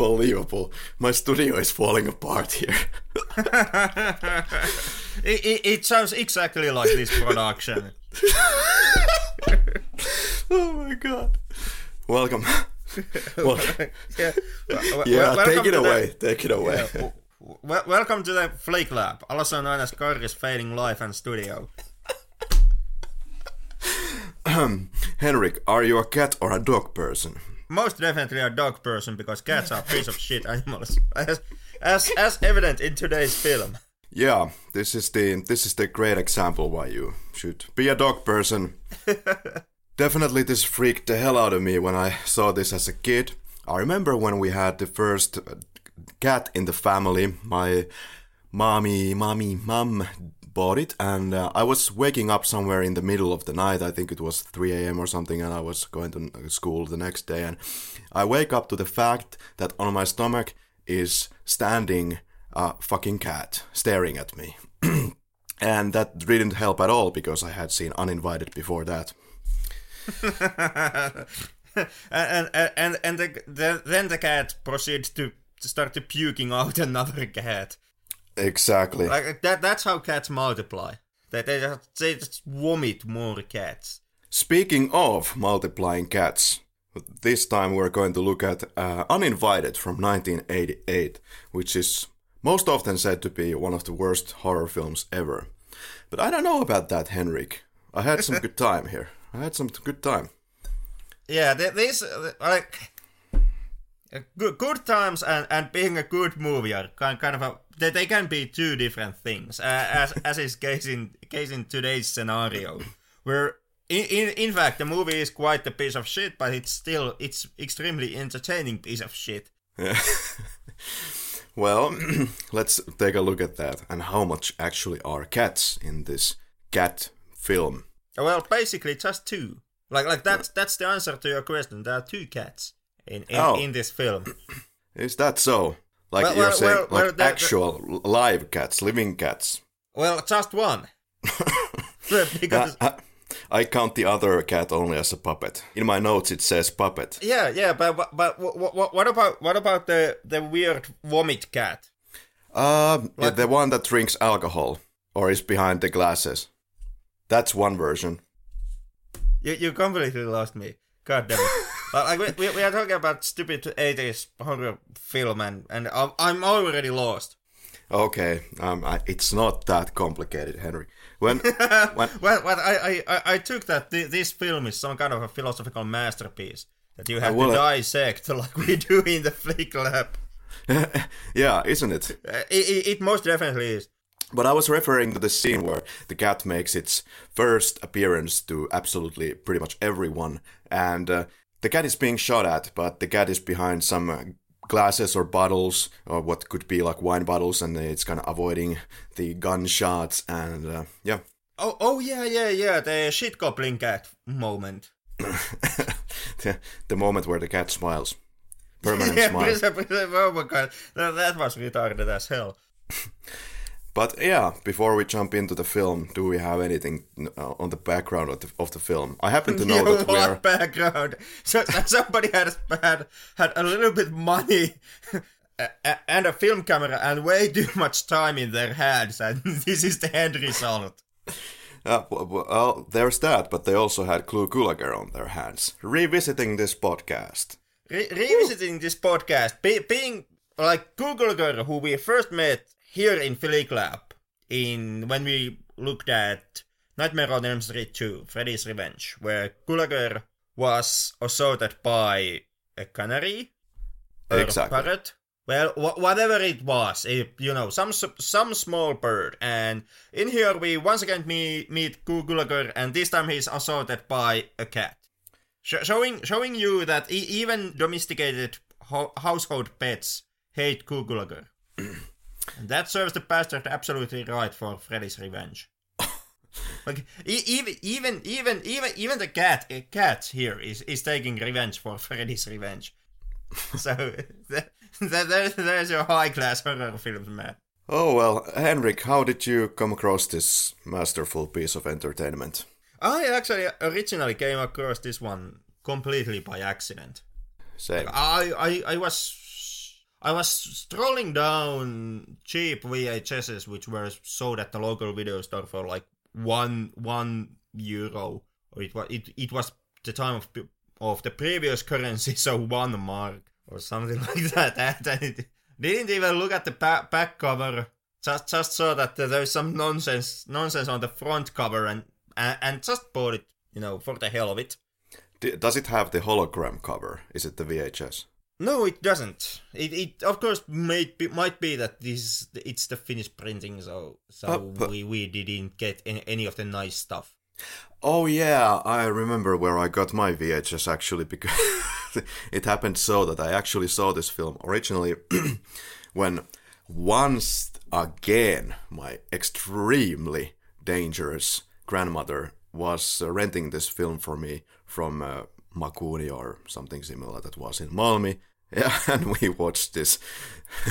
Unbelievable. My studio is falling apart here. it, it, it sounds exactly like this production. oh my god. Welcome. Well, yeah, well, yeah well, take it away. The, take it away. yeah, well, welcome to the Flick Lab, also known as Karri's fading life and studio. Henrik, are you a cat or a dog person? Most definitely a dog person because cats are piece of shit animals, as, as as evident in today's film. Yeah, this is the this is the great example why you should be a dog person. Definitely, this freaked the hell out of me when I saw this as a kid. I remember when we had the first uh, cat in the family. My mommy, mommy, mum bought it, and uh, I was waking up somewhere in the middle of the night. I think it was 3 a.m. or something, and I was going to school the next day. And I wake up to the fact that on my stomach is standing a fucking cat staring at me. and that didn't help at all because I had seen Uninvited before that. and and and, and the, the, then the cat proceeds to, start puking out another cat. Exactly. Like that. That's how cats multiply. That they just, they just vomit more cats. Speaking of multiplying cats, this time we're going to look at uh, Uninvited from 1988, which is most often said to be one of the worst horror films ever. But I don't know about that, Henrik. I had some good time here. I had some good time. Yeah, these like good, good times and, and being a good movie are kind, kind of a they, they can be two different things, uh, as as is case in case in today's scenario, where in, in in fact the movie is quite a piece of shit, but it's still it's extremely entertaining piece of shit. Yeah. well, let's take a look at that and how much actually are cats in this cat film. Well, basically just two. Like like that's that's the answer to your question. There are two cats in in, Oh. in this film. Is that so? Like Well, you're well, saying, well, like well, the- actual live cats, living cats. Well, just one. because I, I count the other cat only as a puppet. In my notes, it says puppet. yeah, yeah, but but, but what, what, what about what about the the weird vomit cat? Um, yeah, the one that drinks alcohol or is behind the glasses. That's one version. You you completely lost me. God damn it. Like like, we, we are talking about stupid 80s horror film and, and I'm- I'm already lost. Okay, um, I, it's not that complicated, Henry. When, when Well, well I, I, I- took that thi- this film is some kind of a philosophical masterpiece that you have well, to uh, dissect like we do in the Flick Lab. yeah, isn't it? Uh, it, it, it most definitely is. But I was referring to the scene where the cat makes its first appearance to absolutely pretty much everyone, and uh, the cat is being shot at, but the cat is behind some uh, glasses or bottles, or what could be like wine bottles, and it's kind of avoiding the gunshots, and uh, yeah. Oh, oh yeah, yeah, yeah, the shit goblin cat moment. the, the moment where the cat smiles. Permanent yeah, smile. oh my god, that, that was retarded as hell. But yeah, before we jump into the film, do we have anything uh, on the background of the, of the film? I happen to know You that we what are. background? So, so somebody had, had had a little bit money and a film camera and way too much time in their hands, and this is the end result. Uh, well, there's that, but they also had Clu Gulager on their hands, revisiting this podcast. Re- revisiting this podcast, be- being like girl who we first met here in Flick Lab in when we looked at Nightmare on Elm Street 2, Freddy's Revenge, where Gulager was assaulted by a canary or Exactly. parrot. Well, wh- whatever it was, it, you know, some some small bird. And in here we once again meet, meet Gulager, and this time he's assaulted by a cat. Sh- showing showing you that e- even domesticated ho- household pets hate Gulager. and that serves the bastard absolutely right for Freddy's Revenge. like even even even even even the cat uh, cat here is is taking revenge for Freddy's Revenge. so that, that, there- there's your high class horror films, man. Oh well, Henrik, how did you come across this masterful piece of entertainment? I actually originally came across this one completely by accident. Same. I, I, I was I was strolling down cheap VHSs which were sold at the local video store for like one one euro. Or it was it, it was the time of of the previous currency, so one mark or something like that. And didn't even look at the back, back cover. Just just saw that there's some nonsense nonsense on the front cover and, and and just bought it, you know, for the hell of it. Does it have the hologram cover? Is it the VHS? No, it doesn't. It, it of course might be, might be that this it's the finished printing, so so Uh, but- we, we didn't get any, any of the nice stuff. Oh yeah, I remember where I got my VHS actually because it happened so that I actually saw this film originally when once again my extremely dangerous grandmother was uh, renting this film for me from uh, Makuuni or something similar that was in Malmi. Yeah, and we watched this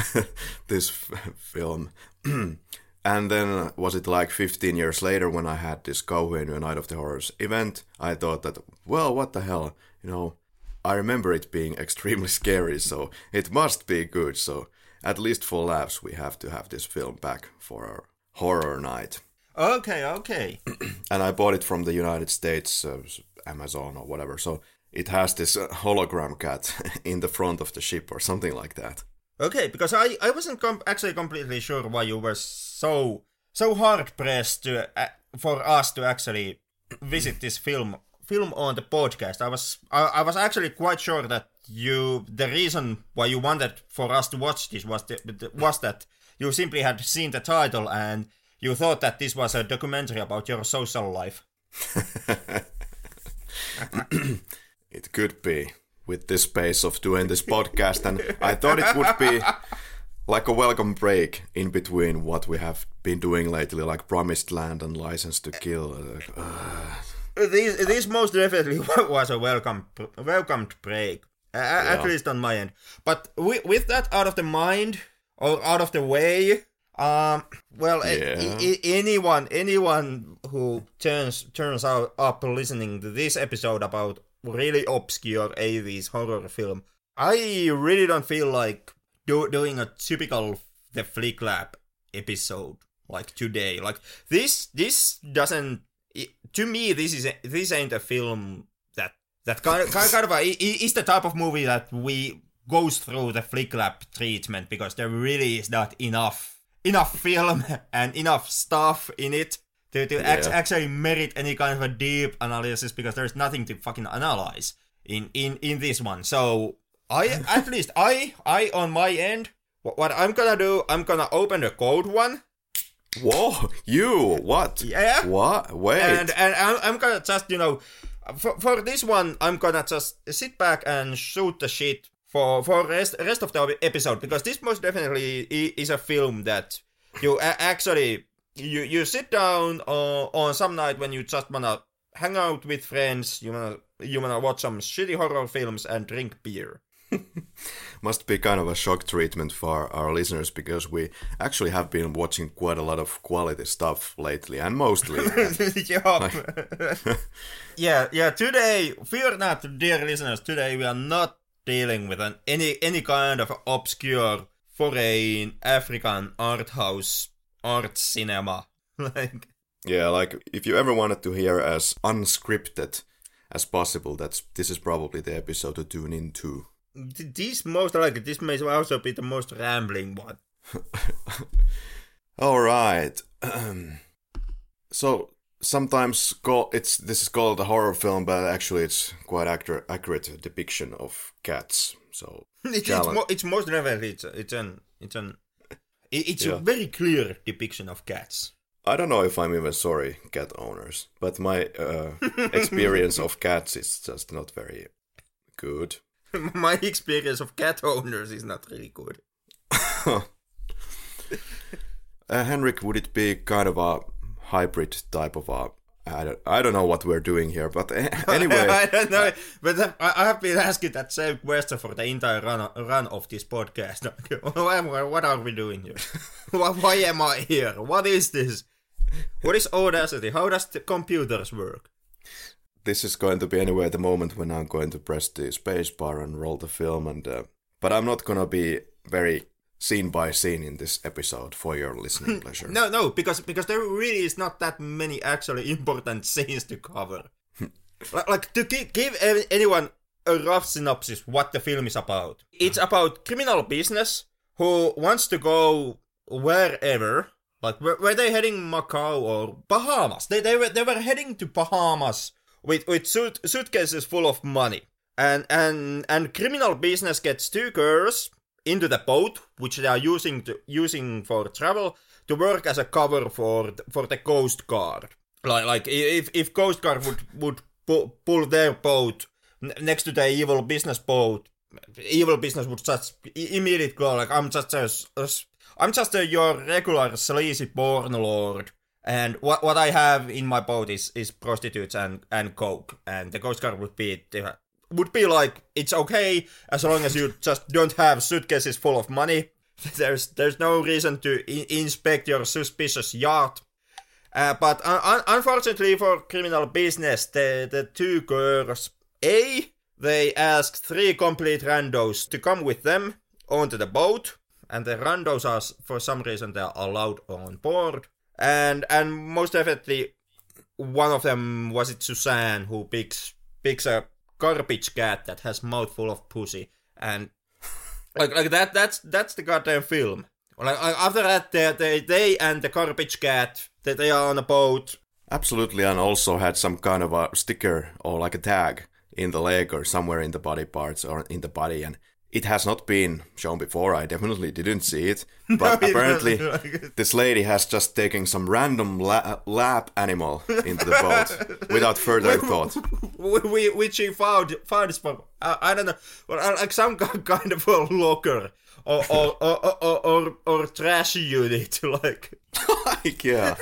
this f- film. and then was it like 15 years later when I had this Kauhainu Night of the Horrors event, I thought that well, what the hell, you know, I remember it being extremely scary, so it must be good. So at least for laughs, we have to have this film back for our horror night. Okay, okay. And I bought it from the United States, uh, Amazon or whatever. So it has this uh, hologram cat in the front of the ship or something like that. Okay, because I, I wasn't com- actually completely sure why you were so so hard pressed to uh, for us to actually visit this film film on the podcast. I was I, I was actually quite sure that you the reason why you wanted for us to watch this was the, was that you simply had seen the title and you thought that this was a documentary about your social life. It could be with this pace of doing this podcast, and I thought it would be like a welcome break in between what we have been doing lately, like Promised Land and License to Kill. Uh, uh, this this most definitely was a welcome welcomed break, uh, at least on my end. But with, with that out of the mind or out of the way, um, well, Yeah. anyone anyone who turns turns out up listening to this episode about really obscure 80s horror film, I really don't feel like do, doing a typical the Flick Lab episode like today. Like this this doesn't to me this is a, this ain't a film that that kind of kind of a, is the type of movie that we goes through the flick lab treatment because there really is not enough enough film and enough stuff in it to, to Yeah. actually merit any kind of a deep analysis because there's nothing to fucking analyze in in in this one so i at least i i on my end what, what i'm gonna do i'm gonna open the code one whoa, you what? Yeah. What? Wait. and and I'm, I'm gonna just you know for, for this one i'm gonna just sit back and shoot the shit for for rest rest of the episode because this most definitely is a film that you actually you you sit down on, on some night when you just wanna hang out with friends you wanna you wanna watch some shitty horror films and drink beer Must be kind of a shock treatment for our listeners because we actually have been watching quite a lot of quality stuff lately, and mostly. yeah. yeah, yeah. Today, fear not, dear listeners. Today we are not dealing with an any any kind of obscure foreign African art house art cinema. like, Yeah, like if you ever wanted to hear as unscripted as possible, that's this is probably the episode to tune into. th- this most likely this may also be the most rambling one. All right. so sometimes call it's this is called a horror film, but actually it's quite accurate accurate depiction of cats. So It, it's, challenge- mo- it's most definitely it's, it's an it's an it's Yeah. a very clear depiction of cats. I don't know if I'm even sorry, cat owners, but my uh, experience of cats is just not very good. My experience of cat owners is not really good. Uh, Henrik, would it be kind of a hybrid type of a? I don't, I don't know what we're doing here, but anyway, I don't know, but I I have been asking that same question for the entire run, run of this podcast. What am I- what are we doing here? Why am I here? What is this? What is Audacity? How does the computers work? this is going to be anyway the moment when I'm going to press the space bar and roll the film, and uh, but I'm not gonna be very scene by scene in this episode for your listening hmm. pleasure. No, no, because because there really is not that many actually important scenes to cover. like, like to gi- give anyone a rough synopsis what the film is about. It's about criminal business who wants to go wherever. Like were, where they heading Macau or Bahamas? They they were they were heading to Bahamas with with suit, suitcases full of money. And and and criminal business gets two girls into the boat which they are using to using for travel to work as a cover for for the coast guard. Like like if if coast guard would would pu- pull their boat next to the evil business boat, evil business would just immediately go like I'm just a, a I'm just a, your regular sleazy porn lord. And what what I have in my boat is, is prostitutes and, and coke, and the coast guard would be uh, would be like it's okay as long as you just don't have suitcases full of money. There's there's no reason to inspect your suspicious yacht. Uh, but un- un- unfortunately for criminal business, the the two girls, a they asked three complete randos to come with them onto the boat, and the randos are for some reason they are allowed on board. And and most definitely, one of them was it Suzanne who picks picks a garbage cat that has mouthful of pussy, and like like that that's that's the goddamn film. Like like, after that, they they, they and the garbage cat they, they are on a boat. Absolutely, and also had some kind of a sticker or like a tag in the leg or somewhere in the body parts or in the body, and it has not been shown before. I definitely didn't see it, but it apparently doesn't. this lady has just taken some random la- lap animal into the boat without further thought. we, we, which he found found is from I, I don't know, well, uh, like some kind of a locker or or or or, or, or trash unit, like. like, yeah,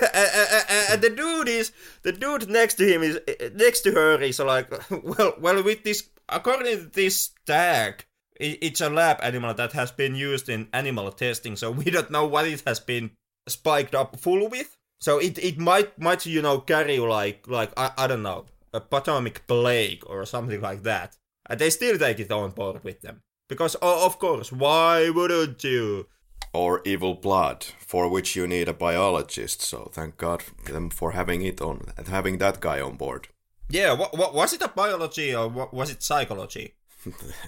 and, the dude is the dude next to him is next to her is like well well with this according to this tag it's a lab animal that has been used in animal testing so we don't know what it has been spiked up full with so it it might might you know carry like like I, I don't know a bubonic plague or something like that and they still take it on board with them because o of course why wouldn't you or evil blood, for which you need a biologist. So thank God them for having it on, having that guy on board. Yeah, what, what was it a biology or what, was it psychology?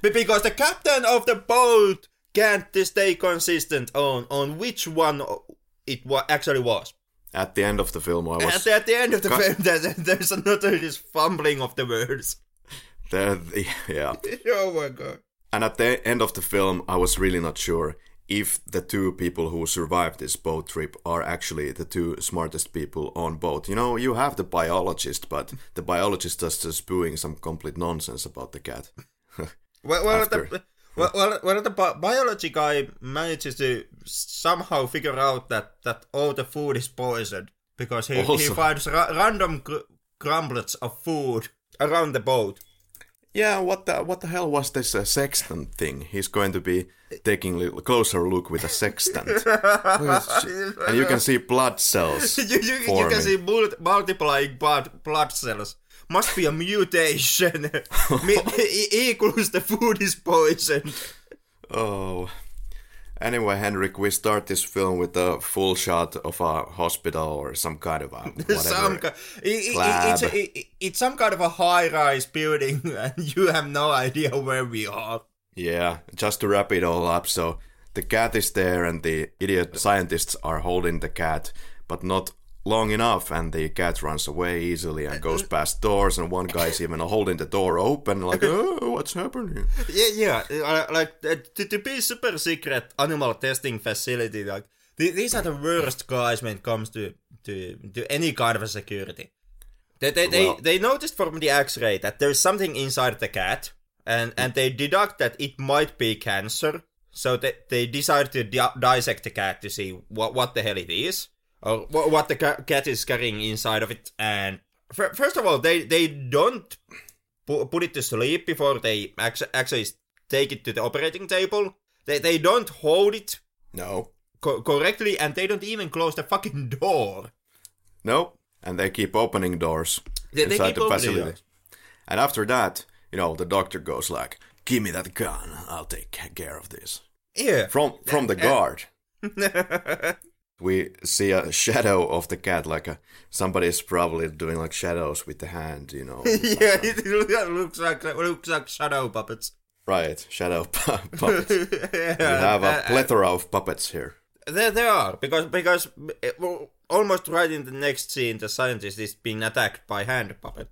Be- because the captain of the boat can't stay consistent on on which one it wa- actually was. At the end of the film, I At the, at the end of the Ca- film, there's, there's a notorious fumbling of the words. there. Yeah. oh my god. And at the end of the film, I was really not sure if the two people who survived this boat trip are actually the two smartest people on boat. You know, you have the biologist, but the biologist is just spewing some complete nonsense about the cat. Well, well, the, well, well, well, the bi- biology guy manages to somehow figure out that, that all the food is poisoned because he, he finds ra- random gr- crumblets of food around the boat. Yeah, what the what the hell was this uh, sextant thing? He's going to be taking a closer look with a sextant, and you can see blood cells. you, you, you can see mul- multiplying blood, blood cells. Must be a mutation. Me- e- equals the food is poisoned. Oh. Anyway, Henrik, we start this film with a full shot of a hospital or some kind of a whatever. some ki- i- i- Lab. it's, a, i- it's some kind of a high-rise building, and you have no idea where we are. Yeah, just to wrap it all up, so the cat is there and the idiot scientists are holding the cat, but not long enough, and the cat runs away easily and goes past doors, and one guy's even holding the door open, like, oh, what's happening? Yeah, yeah, uh, like uh, to, to be super secret animal testing facility, like th- these are the worst guys when it comes to to, to any kind of a security. They they, Well- they they noticed from the X-ray that there's something inside the cat, and and they deduct that it might be cancer. So they they decide to di- dissect the cat to see what what the hell it is, or what, what the cat is carrying inside of it. And fir- first of all, they they don't pu- put it to sleep before they actu- actually take it to the operating table. They they don't hold it No. co- correctly, and they don't even close the fucking door. No. And they keep opening doors They- they inside keep the opening facility. doors. And after that, you know, the doctor goes like, "Give me that gun. I'll take care of this." Yeah. From from the guard, we see a shadow of the cat, like a somebody's probably doing like shadows with the hand, you know. yeah, it looks like looks like shadow puppets. Right, shadow pu- puppets. we have a plethora of puppets here. There, there are because because eh, almost right in the next scene, the scientist is being attacked by hand puppet.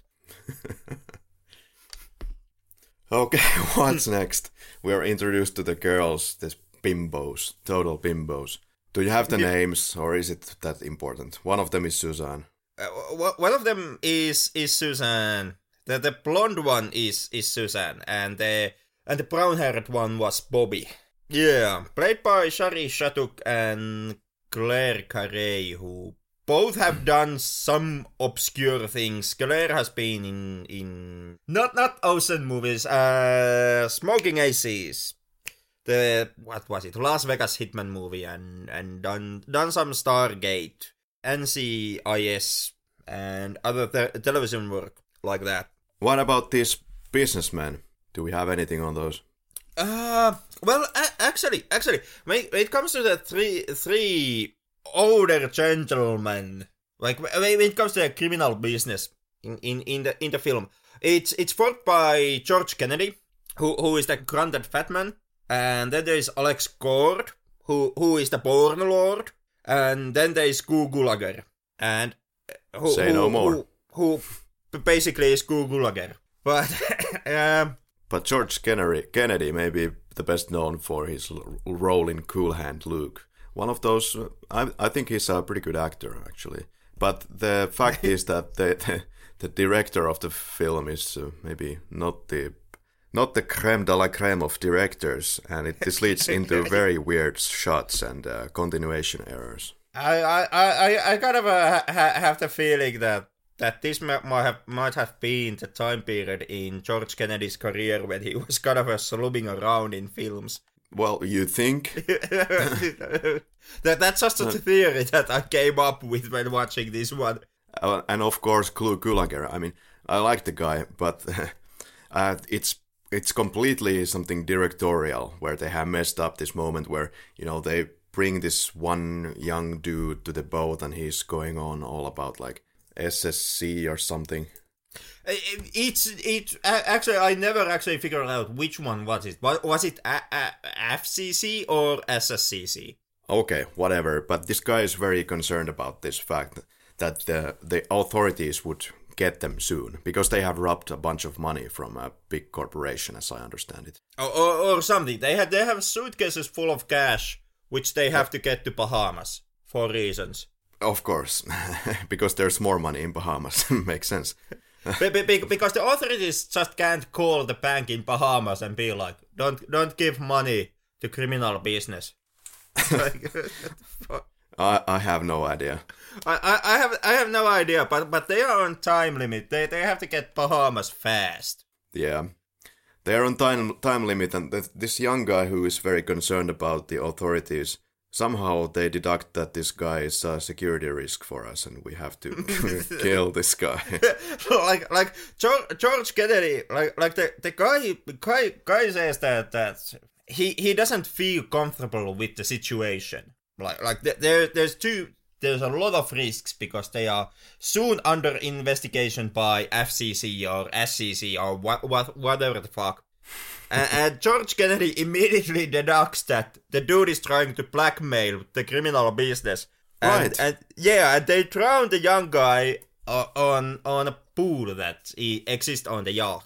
okay, what's next? We are introduced to the girls, these bimbos, total bimbos. Do you have the names, or is it that important? One of them is Suzanne. Uh, one of them is is Suzanne. The the blonde one is is Suzanne, and the and the brown haired one was Bobby. Yeah, played by Shari Shattuck and Clare Carey, who both have done some obscure things. Claire has been in in not not ocean movies, uh, Smoking Aces, the what was it, Las Vegas Hitman movie, and and done done some Stargate, NCIS, and other te- television work like that. What about this businessman? Do we have anything on those? Uh, well, a- actually, actually, when it comes to the three three older gentlemen, like when it comes to the criminal business in, in, in the in the film, it's it's fought by George Kennedy, who who is the grunted fat man, and then there is Alex Cord, who who is the born lord, and then there is Gu Gulager, and who, Say no who, more. Who, who basically is Gu Gulager, but um. But George Kennedy, Kennedy may be the best known for his role in Cool Hand Luke. One of those, uh, I, I think he's a pretty good actor, actually. But the fact is that the, the, the director of the film is uh, maybe not the not the creme de la creme of directors, and it this leads into very weird shots and uh, continuation errors. I I I I kind of uh, ha- have the feeling that that this might have might have been the time period in George Kennedy's career when he was kind of uh, slumming around in films. Well, you think? that that's just a theory that I came up with when watching this one. Uh, and of course, Clu Gulager. I mean, I like the guy, but uh, it's it's completely something directorial where they have messed up this moment where you know they bring this one young dude to the boat and he's going on all about like SSC or something. It's it actually I never actually figured out which one was it. Was was it a- a- FCC or SSCC? Okay, whatever. But this guy is very concerned about this fact that the the authorities would get them soon because they have robbed a bunch of money from a big corporation, as I understand it. or, or, or something. They have they have suitcases full of cash, which they have to get to Bahamas for reasons. Of course, because there's more money in Bahamas. Makes sense. Be- be- be- because the authorities just can't call the bank in Bahamas and be like, "Don't don't give money to criminal business." I, I have no idea. I, I, I have I have no idea, but but they are on time limit. They they have to get Bahamas fast. Yeah. They are on time, time limit, and th- this young guy who is very concerned about the authorities, somehow they deduct that this guy is a security risk for us and we have to kill this guy. like like George, George Kennedy, like like the the guy guy guy says that that he he doesn't feel comfortable with the situation. Like like th- there there's two there's a lot of risks because they are soon under investigation by FCC or SCC or what what whatever the fuck. and, and George Kennedy immediately deducts that the dude is trying to blackmail the criminal business. And, Right. and yeah, and they drown the young guy uh, on on a pool that he exists on the yacht.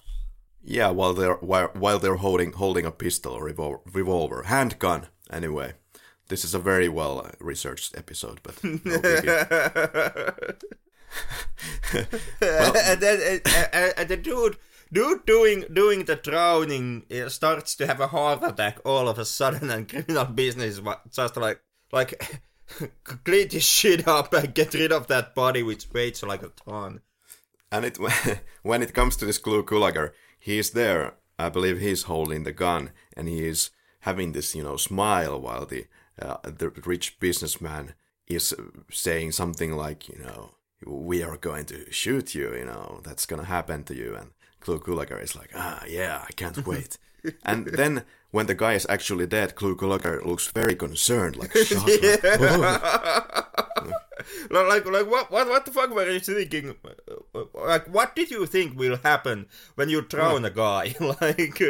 yeah, while they're while, while they're holding holding a pistol revol- revolver, handgun. Anyway, this is a very well researched episode, but biggie. and then uh, and the dude dude doing doing the drowning starts to have a heart attack all of a sudden, and criminal business just like like clean this shit up and get rid of that body which weighs like a ton. And it when it comes to this Clu Gulager, he is there. I believe he's holding the gun, and he is having this, you know, smile while the uh, the rich businessman is saying something like, you know, we are going to shoot you. You know, that's gonna happen to you. And Clu Gulager is like, ah, yeah, I can't wait. and then when the guy is actually dead, Clu Gulager looks very concerned, like, shut up. like, like what, what, what the fuck were you thinking? Like, what did you think will happen when you drown a guy? like,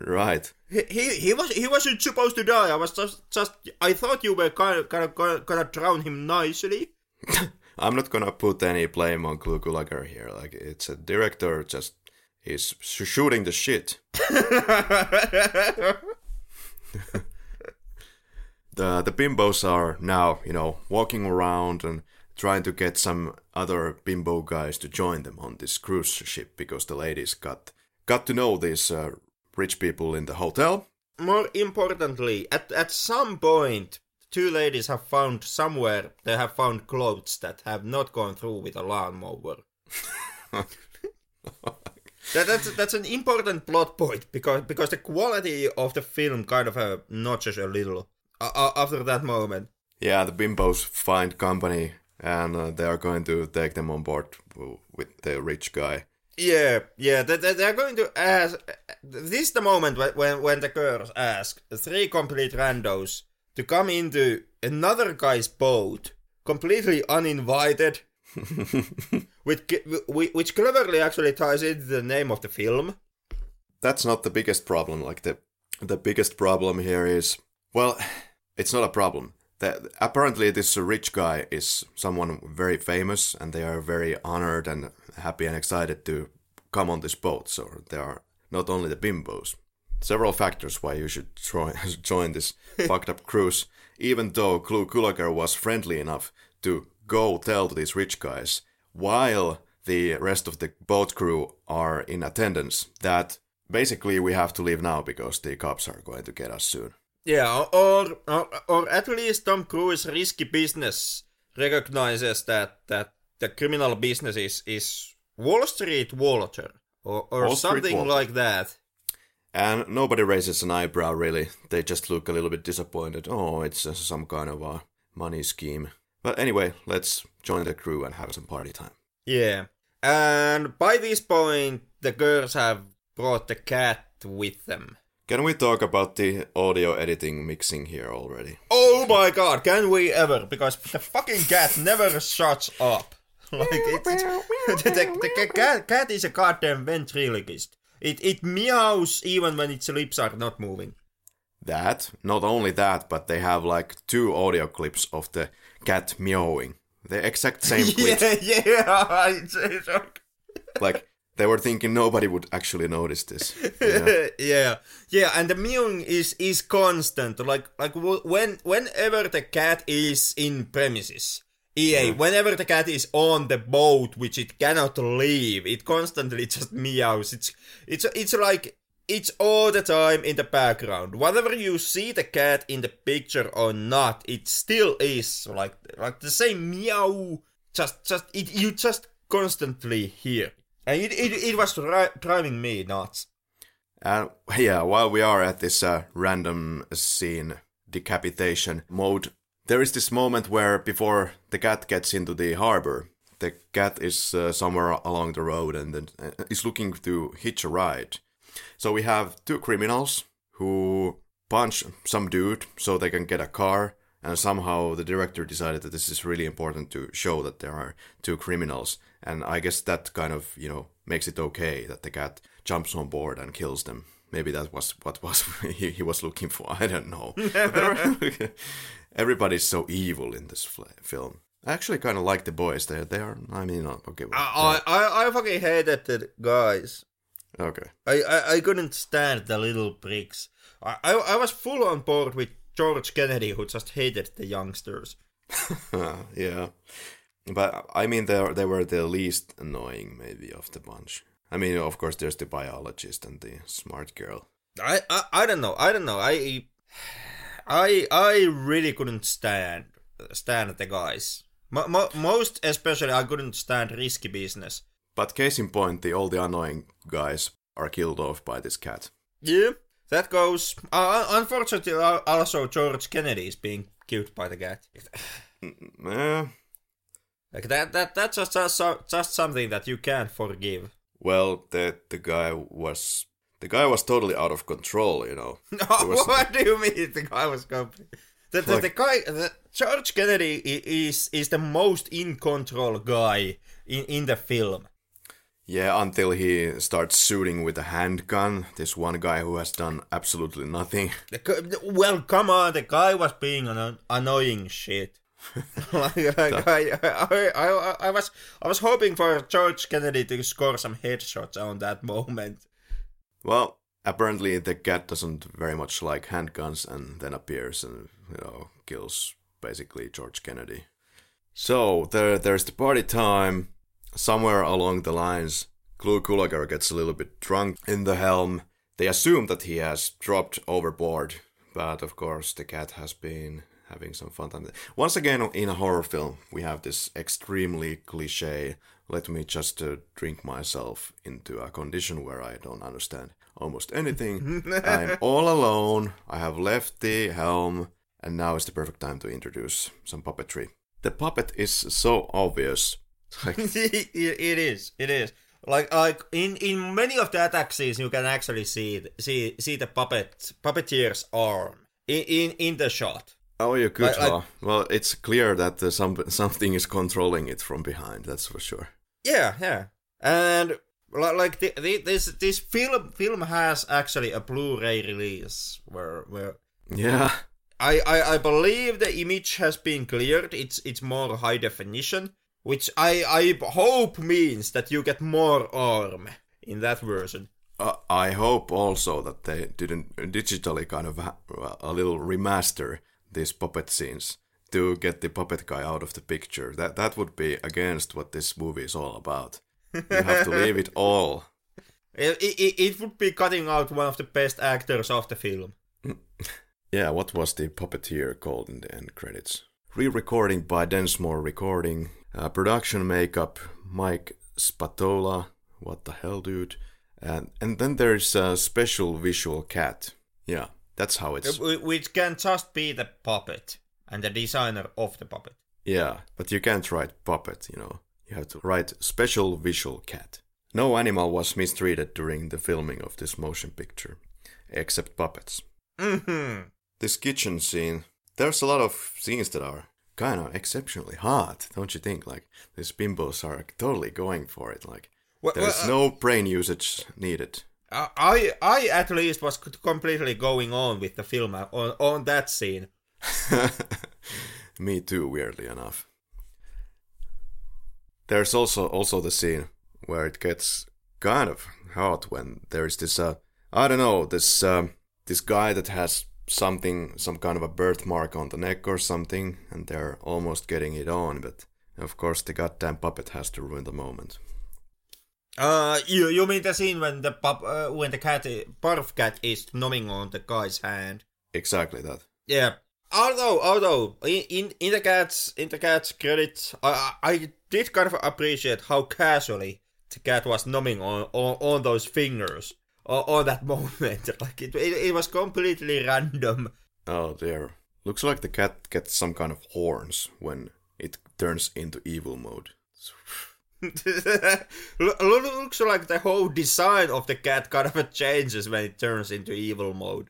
right. he, he he was he wasn't supposed to die. I was just just I thought you were kind of kind of gonna, gonna drown him nicely. I'm not gonna put any blame on Clu here. Like, it's a director just is sh- shooting the shit. the the bimbos are now, you know, walking around and trying to get some other bimbo guys to join them on this cruise ship because the ladies got got to know these uh, rich people in the hotel. More importantly, at at some point, two ladies have found somewhere they have found clothes that have not gone through with a lawnmower. that, that's that's an important plot point because because the quality of the film kind of uh, notches a little uh, uh, after that moment. Yeah, the bimbos find company and uh, they are going to take them on board with the rich guy. Yeah, yeah, they, they, they're going to ask. This is the moment when, when, when the girls ask three complete randos to come into another guy's boat, completely uninvited, which, which cleverly actually ties into the name of the film. That's not the biggest problem. Like the the biggest problem here is well, it's not a problem. That apparently this rich guy is someone very famous, and they are very honored and happy and excited to come on this boat. So they are not only the bimbos. Several factors why you should try, join this fucked up cruise. Even though Clu Gulager was friendly enough to go tell to these rich guys, while the rest of the boat crew are in attendance, that basically we have to leave now because the cops are going to get us soon. Yeah, or, or or at least Tom Cruise risky business recognizes that that the criminal business is is Wall Street Walter or or Wall something Walter. like that. And nobody raises an eyebrow really. They just look a little bit disappointed. Oh, it's uh, some kind of a money scheme. But anyway, let's join the crew and have some party time. Yeah, and by this point, the girls have brought the cat with them. Can we talk about the audio editing mixing here already? Oh my god, can we ever? Because the fucking cat never shuts up. Like it's, it's the, the, the cat, cat is a goddamn ventriloquist. It it meows even when its lips are not moving. That, not only that, but they have like two audio clips of the cat meowing. The exact same clips. Yeah, yeah. It's, it's okay. Like they were thinking nobody would actually notice this. you know? yeah, yeah, and the mewing is is constant. Like like when whenever the cat is in premises, EA, whenever the cat is on the boat, which it cannot leave, it constantly just meows. It's it's it's like it's all the time in the background. Whether you see the cat in the picture or not, it still is like like the same meow. Just just it you just constantly hear. And it, it, it was dri- driving me nuts. And yeah, while we are at this uh, random scene decapitation mode, there is this moment where before the cat gets into the harbor, the cat is uh, somewhere along the road and then uh, is looking to hitch a ride. So we have two criminals who punch some dude so they can get a car. And somehow the director decided that this is really important to show that there are two criminals. And I guess that kind of, you know, makes it okay that the cat jumps on board and kills them. Maybe that was what was he, he was looking for. I don't know. Everybody's so evil in this fl- film. I actually kind of like the boys. They they are. I mean, uh, okay. well, I, I, I fucking hated the guys. okay. I, I, I couldn't stand the little pricks. I, I, I was full on board with George Kennedy, who just hated the youngsters. yeah, but I mean, they they were the least annoying maybe of the bunch. I mean, of course, there's the biologist and the smart girl. I, I, I don't know. I don't know. I, I, I really couldn't stand stand the guys. Mo- mo- most especially, I couldn't stand risky business. But case in point, the all the annoying guys are killed off by this cat. Yeah, that goes. Uh, unfortunately, uh, also George Kennedy is being killed by the cat. Eh, Like that, that that's just just, just something that you can't forgive. Well, the the guy was the guy was totally out of control, you know. No, was- what do you mean the guy was complete? The, the, Like- the guy, the, George Kennedy is is the most in control guy in, in the film. Yeah, until he starts shooting with a handgun. This one guy who has done absolutely nothing. The well, come on, the guy was being an annoying shit. like, like, I, I, I, I was I was hoping for George Kennedy to score some headshots on that moment. Well, apparently the cat doesn't very much like handguns and then appears and, you know, kills basically George Kennedy. So there, there's the party time. Somewhere along the lines, Clu Gulager gets a little bit drunk in the helm. They assume that he has dropped overboard, but of course the cat has been having some fun time. Once again, in a horror film, we have this extremely cliche. Let me just uh, drink myself into a condition where I don't understand almost anything. I'm all alone. I have left the helm, and now is the perfect time to introduce some puppetry. The puppet is so obvious. Like, it, is. It is. Like like in in many of the attack scenes, you can actually see it- see see the puppet puppeteer's arm in in, in the shot. Oh, you could. Like- like- well, well, it's clear that uh, some something is controlling it from behind. That's for sure. Yeah, yeah. And li- like the, the, this this film film has actually a Blu-ray release where where Yeah. I, I, I believe the image has been cleared. It's it's more high definition, which I I hope means that you get more arm in that version. Uh, I hope also that they didn't digitally kind of ha- a little remaster these puppet scenes to get the puppet guy out of the picture. That that would be against what this movie is all about. You have to leave it all. It, it, it would be cutting out one of the best actors of the film. Yeah, what was the puppeteer called in the end credits? Re-recording by Densmore Recording. Uh, production makeup Mike Spatola. What the hell, dude? And and then there's a special visual cat. Yeah, that's how it's. Wh- Which can just be the puppet and the designer of the puppet. Yeah, but you can't write puppet, you know. You have to write special visual cat. No animal was mistreated during the filming of this motion picture, except puppets. hmm This kitchen scene, there's a lot of scenes that are kind of exceptionally hot, don't you think? Like, these bimbos are totally going for it. Like, Well, there's well, no brain usage needed. I, I at least was completely going on with the film uh, on, on that scene. Me too, weirdly enough. There's also also the scene where it gets kind of hot when there's this uh I don't know this um, this guy that has something some kind of a birthmark on the neck or something and they're almost getting it on but of course the goddamn puppet has to ruin the moment. Uh, you you mean the scene when the pup, uh, when the cat barf cat is numbing on the guy's hand? Exactly that. Yeah. Although although in in, in the cat's in the cat's credit, I I I did kind of appreciate how casually the cat was numbing on on, on those fingers on, on that moment. Like it, it it was completely random. Oh dear. Looks like the cat gets some kind of horns when it turns into evil mode. Lo- lo- looks like the whole design of the cat kind of changes when it turns into evil mode.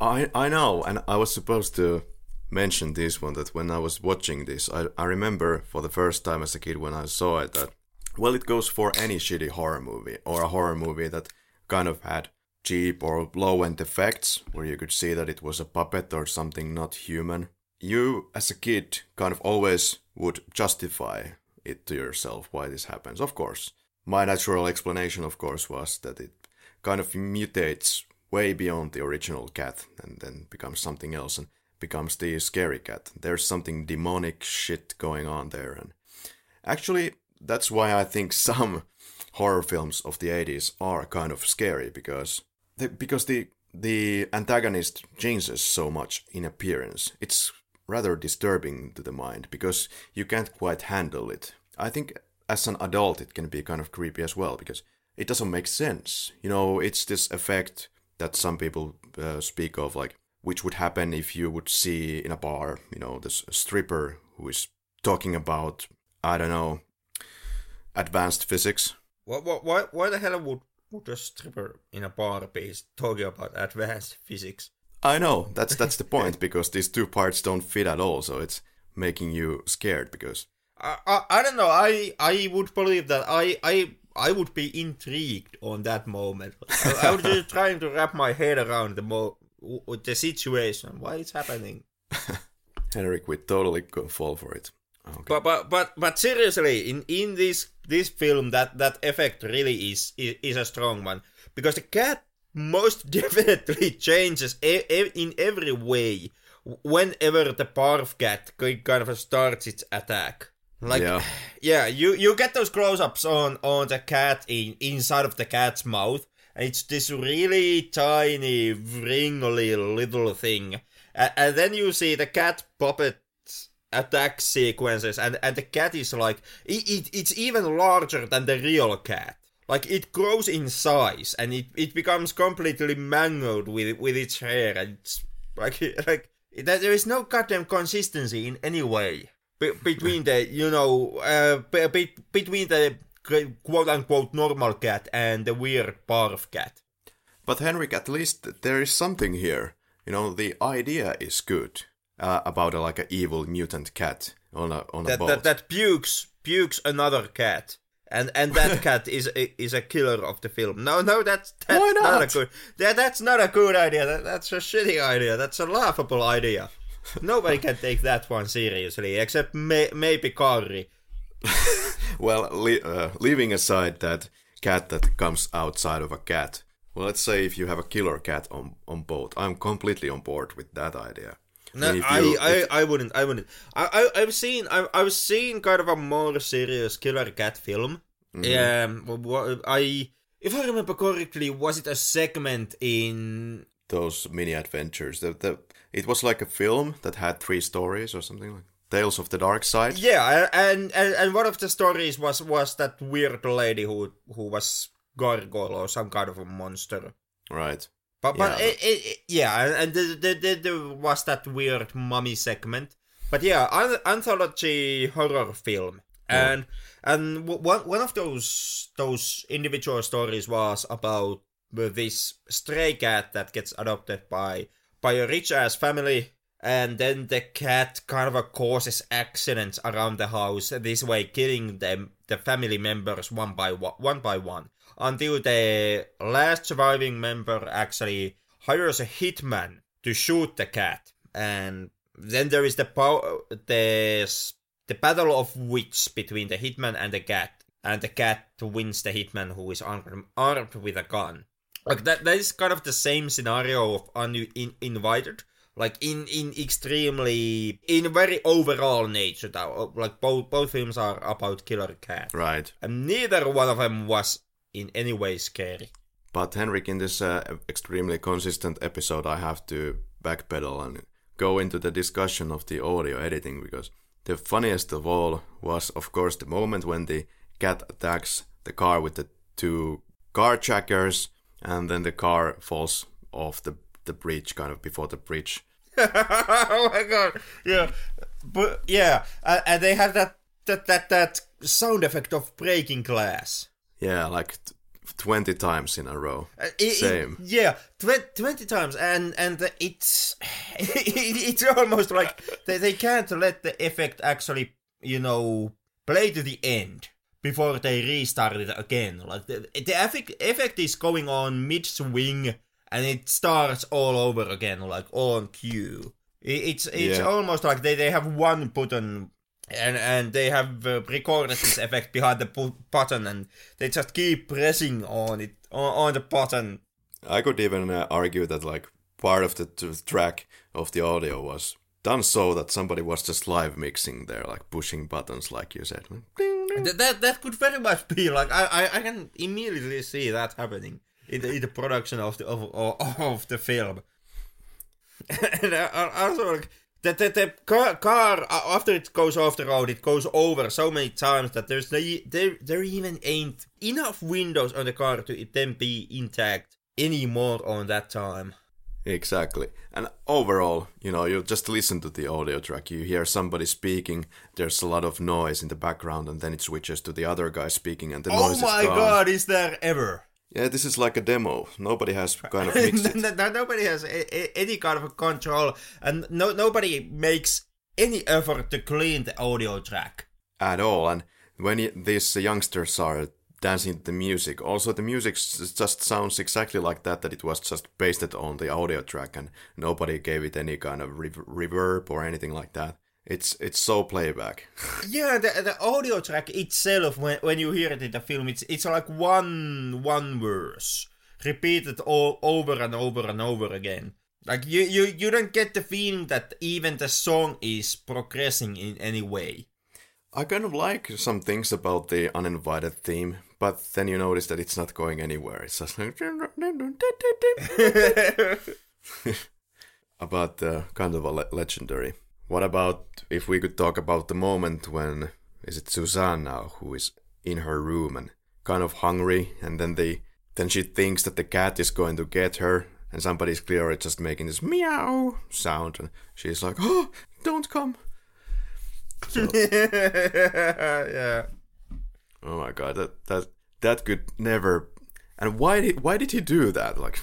I I know, and I was supposed to mention this one that when I was watching this, I I remember for the first time as a kid when I saw it that well, it goes for any shitty horror movie or a horror movie that kind of had cheap or low end effects where you could see that it was a puppet or something not human. You as a kid kind of always would justify it to yourself why this happens. Of course, my natural explanation, of course, was that it kind of mutates way beyond the original cat and then becomes something else and becomes the scary cat. There's something demonic shit going on there. And actually, that's why I think some horror films of the 80s are kind of scary because the, because the the antagonist changes so much in appearance. It's rather disturbing to the mind because you can't quite handle it. I think as an adult it can be kind of creepy as well because it doesn't make sense. You know, it's this effect that some people uh, speak of like which would happen if you would see in a bar, you know, this stripper who is talking about I don't know advanced physics What, what, why, why the hell would, would a stripper in a bar be talking about advanced physics? I know that's that's the point because these two parts don't fit at all, so it's making you scared because I, I, I don't know. I I would believe that I I I would be intrigued on that moment. I, I was just trying to wrap my head around the mo the situation, why it's happening. Henrik would totally fall for it. Okay. But but but but seriously, in in this this film, that that effect really is is, is a strong one because the cat most definitely changes in every way whenever the barf cat kind of starts its attack. Like yeah, yeah you you get those close-ups on on the cat in inside of the cat's mouth, and it's this really tiny, wrinkly little thing, and, and then you see the cat puppet attack sequences and and the cat is like it, it it's even larger than the real cat like it grows in size and it, it becomes completely mangled with with its hair and it's like like that there is no goddamn consistency in any way be, between the you know uh, be, between the quote unquote normal cat and the weird barf cat. But henrik at least there is something here. You know the idea is good uh, about a, like an evil mutant cat on a on that, a boat. that that pukes pukes another cat and and that cat is is a killer of the film. No, no, that's that's Why not? not a good. That, that's not a good idea. That, that's a shitty idea. That's a laughable idea. Nobody can take that one seriously, except may, maybe Karri. well, li- uh, leaving aside that cat that comes outside of a cat. Well, let's say if you have a killer cat on on boat, I'm completely on board with that idea. No, I, I, if... I, wouldn't. I wouldn't. I, I, I've seen. I, I've seen kind of a more serious killer cat film. Mm-hmm. Um, I, if I remember correctly, was it a segment in those mini adventures? The, the, it was like a film that had three stories or something like Tales of the Dark Side. Yeah, and and, and one of the stories was was that weird lady who who was gargoyle or some kind of a monster. Right. But but yeah, it, it, it, yeah and there the, the, the, was that weird mummy segment. But yeah, an- anthology horror film, yeah. and and one one of those those individual stories was about this stray cat that gets adopted by by a rich ass family and then the cat kind of causes accidents around the house this way killing them the family members one by one, one by one until the last surviving member actually hires a hitman to shoot the cat. And then there is the power, the, the battle of wits between the hitman and the cat. And the cat wins the hitman who is armed, armed with a gun. Like that, that is kind of the same scenario of uninvited. Like in in extremely in very overall nature. Though, like both both films are about killer cat. Right. And neither one of them was in any way scary. But Henrik, in this uh, extremely consistent episode, I have to backpedal and go into the discussion of the audio editing because the funniest of all was, of course, the moment when the cat attacks the car with the two carjackers, and then the car falls off the the bridge, kind of before the bridge. oh my god! Yeah, but yeah, uh, and they have that that that that sound effect of breaking glass. Yeah, like t- 20 times in a row. Uh, it, Same. It, yeah, tw- 20 times. And and it's it's almost like they, they can't let the effect actually, you know, play to the end before they restart it again. Like the, the effect, effect is going on mid swing and it starts all over again, like on cue. It's it's yeah. almost like they, they have one button and and they have uh, recorded this effect behind the button and they just keep pressing on it on, on the button. I could even uh, argue that like part of the t- track of the audio was done so that somebody was just live mixing there like pushing buttons like you said. That, that that could very much be like i i, I can immediately see that happening in the, in the production of the of, of, of the film. And also like the, the, the car, car after it goes off the road, it goes over so many times that there's the, there there even ain't enough windows on the car to it then be intact anymore on that time. Exactly. And overall, you know, you just listen to the audio track. You hear somebody speaking, there's a lot of noise in the background, and then it switches to the other guy speaking, and the Oh noise is gone. Oh my god, is there ever? Yeah, this is like a demo. Nobody has kind of mixed. No- no- nobody has a, a- any kind of control, and no nobody makes any effort to clean the audio track. at all. And when these youngsters are dancing to the music, also the music just sounds exactly like that. That it was just pasted on the audio track, and nobody gave it any kind of rev- reverb or anything like that. It's it's so playback. Yeah, the, the audio track itself, when when you hear it in the film, it's it's like one one verse repeated all over and over and over again. Like you you you don't get the feeling that even the song is progressing in any way. I kind of like some things about the uninvited theme, but then you notice that it's not going anywhere. It's just like about uh, kind of a le- legendary. What about if we could talk about the moment when is it Suzanne now who is in her room and kind of hungry, and then they then she thinks that the cat is going to get her, and somebody's clearly just making this meow sound, and she's like, "Oh, don't come." yeah. Oh my god, that that that could never. And why did why did he do that? Like,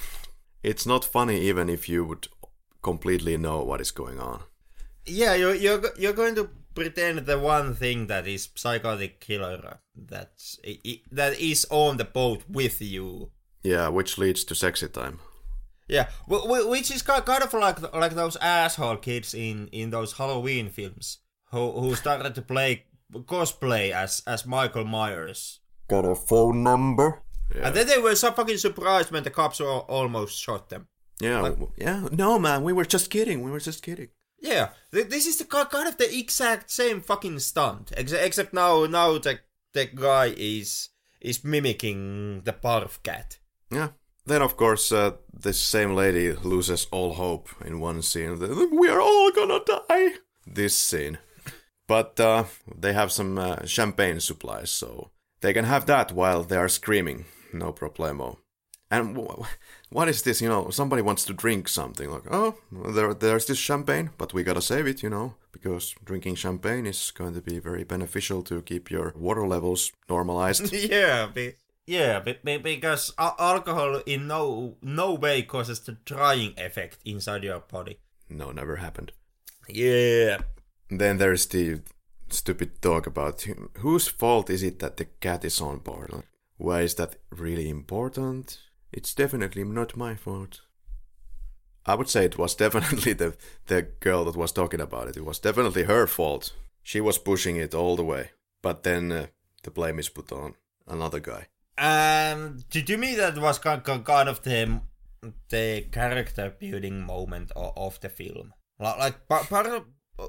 it's not funny even if you would completely know what is going on. Yeah, you're you're you're going to pretend the one thing that is psychotic killer that's i- i- that is on the boat with you. Yeah, which leads to sexy time. Yeah, wh- wh- which is kind of like like those asshole kids in in those Halloween films who who started to play cosplay as as Michael Myers. Got a phone number? Yeah, And then they were so fucking surprised when the cops al- almost shot them. yeah, w- yeah. No, man, we were just kidding. We were just kidding. Yeah, th- this is the ki- kind of the exact same fucking stunt, ex- except now now the the guy is is mimicking the barf cat. Yeah. Then of course uh, this same lady loses all hope in one scene. We are all gonna die. This scene, but uh, they have some uh, champagne supplies, so they can have that while they are screaming. No problemo. And w- what is this? You know, somebody wants to drink something. Like, oh, there, there's this champagne, but we gotta save it. You know, because drinking champagne is going to be very beneficial to keep your water levels normalized. yeah, be, yeah, be, be, because alcohol in no no way causes the drying effect inside your body. no, never happened. Yeah, Then there's the stupid talk about who- whose fault is it that the cat is on board? Like, why is that really important? It's definitely not my fault. I would say it was definitely the the girl that was talking about it. It was definitely her fault. She was pushing it all the way. But then uh, the blame is put on another guy. um, to, to me that was kind kind of the the character building moment of, of the film. Like, like part, part of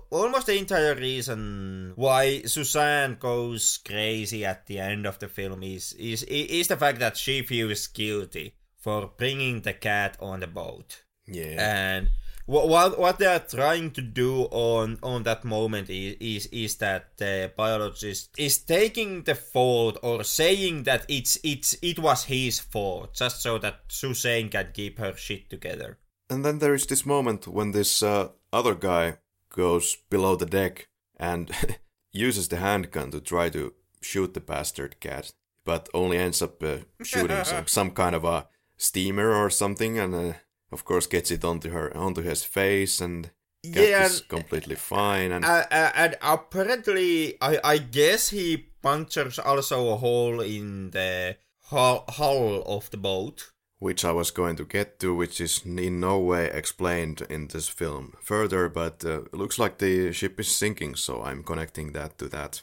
almost the entire reason why Suzanne goes crazy at the end of the film is is is the fact that she feels guilty for bringing the cat on the boat. Yeah. and what what what they are trying to do on on that moment is is, is that the biologist is taking the fault or saying that it's it's it was his fault just so that Suzanne can keep her shit together. And then there is this moment when this uh, other guy goes below the deck and uses the handgun to try to shoot the bastard cat, but only ends up uh, shooting some, some kind of a steamer or something, and uh, of course gets it onto her onto his face, and cat Yeah, is completely fine. And Uh, uh, and apparently, I I guess he punctures also a hole in the hull, hull of the boat. Which I was going to get to, which is in no way explained in this film further, but uh, it looks like the ship is sinking, so I'm connecting that to that.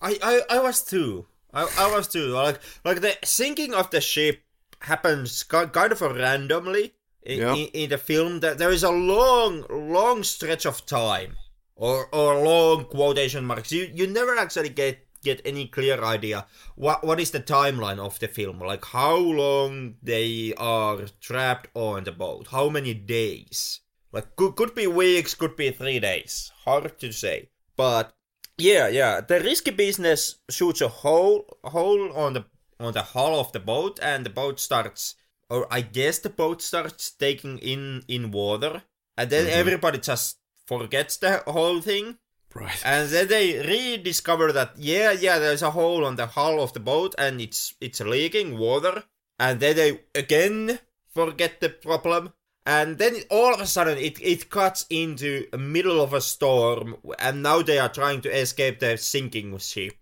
I, I, I was too. I, I was too. Like like the sinking of the ship happens kind of randomly in, Yeah. in, in the film. That there is a long long stretch of time or or long quotation marks. You you never actually get get any clear idea what what is the timeline of the film. Like how long they are trapped on the boat. How many days. Like could could be weeks, could be three days. Hard to say. But yeah, yeah. The risky business shoots a hole hole on the on the hull of the boat, and the boat starts or I guess the boat starts taking in in water, and then Mhm. everybody just forgets the whole thing. Right. And then they rediscover that yeah, yeah, there's a hole on the hull of the boat and it's it's leaking water. And then they again forget the problem. And then all of a sudden it, it cuts into the middle of a storm and now they are trying to escape the sinking ship.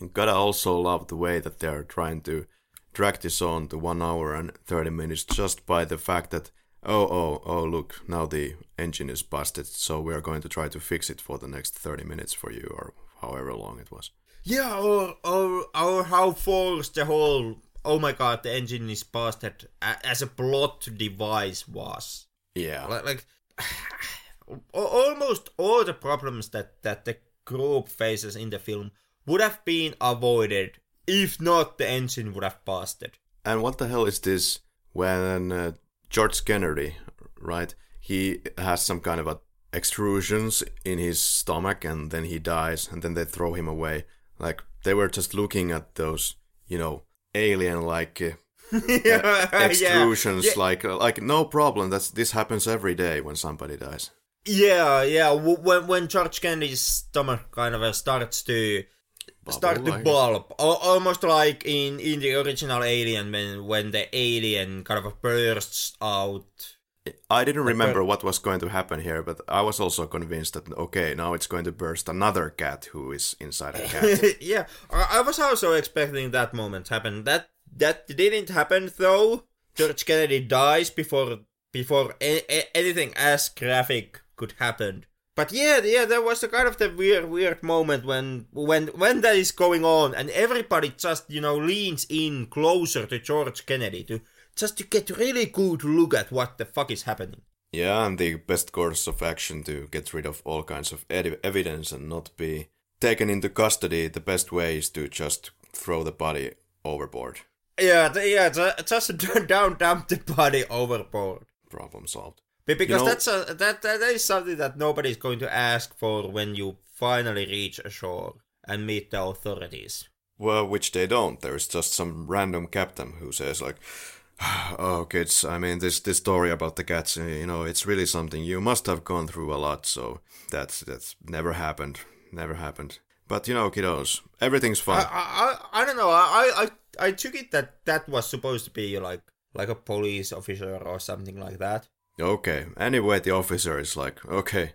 You gotta also love the way that they're trying to drag this on to one hour and 30 minutes just by the fact that, oh, oh, oh, look, now the engine is busted, so we're going to try to fix it for the next 30 minutes for you, or however long it was. Yeah, or or or how forced the whole oh my god the engine is busted as a plot device was. Yeah. like, like almost all the problems that that the group faces in the film would have been avoided if not the engine would have busted. And what the hell is this when uh, George Kennedy, right? He has some kind of a extrusions in his stomach and then he dies and then they throw him away. Like they were just looking at those, you know, alien like uh, yeah, extrusions yeah. like uh, like no problem that's this happens every day when somebody dies Yeah, yeah. When when George Kennedy's stomach kind of uh, starts to start to like bulb, Al- almost like in in the original Alien, when when the alien kind of bursts out. i didn't remember what was going to happen here but i was also convinced that okay now it's going to burst another cat who is inside a cat yeah, I, I was also expecting that moment to happen. That that didn't happen though. George Kennedy dies before before a- a- anything as graphic could happen. But yeah, yeah, there was a kind of the weird, weird moment when when when that is going on, and everybody just you know leans in closer to George Kennedy to just to get really good look at what the fuck is happening. yeah and the best course of action to get rid of all kinds of ed- evidence and not be taken into custody the best way is to just throw the body overboard Yeah, yeah, ju- just down dump the body overboard. problem solved Be- Because know- that's a that that is something that nobody's going to ask for when you finally reach ashore and meet the authorities. Well, which they don't. There's just some random captain who says like, "Oh, kids, I mean this this story about the cats, uh, you know, it's really something. You must have gone through a lot, so that's that's never happened, never happened. But you know, kiddos, everything's fine. I I I don't know. I I I took it that that was supposed to be like like a police officer or something like that. Okay. Anyway, the officer is like, okay,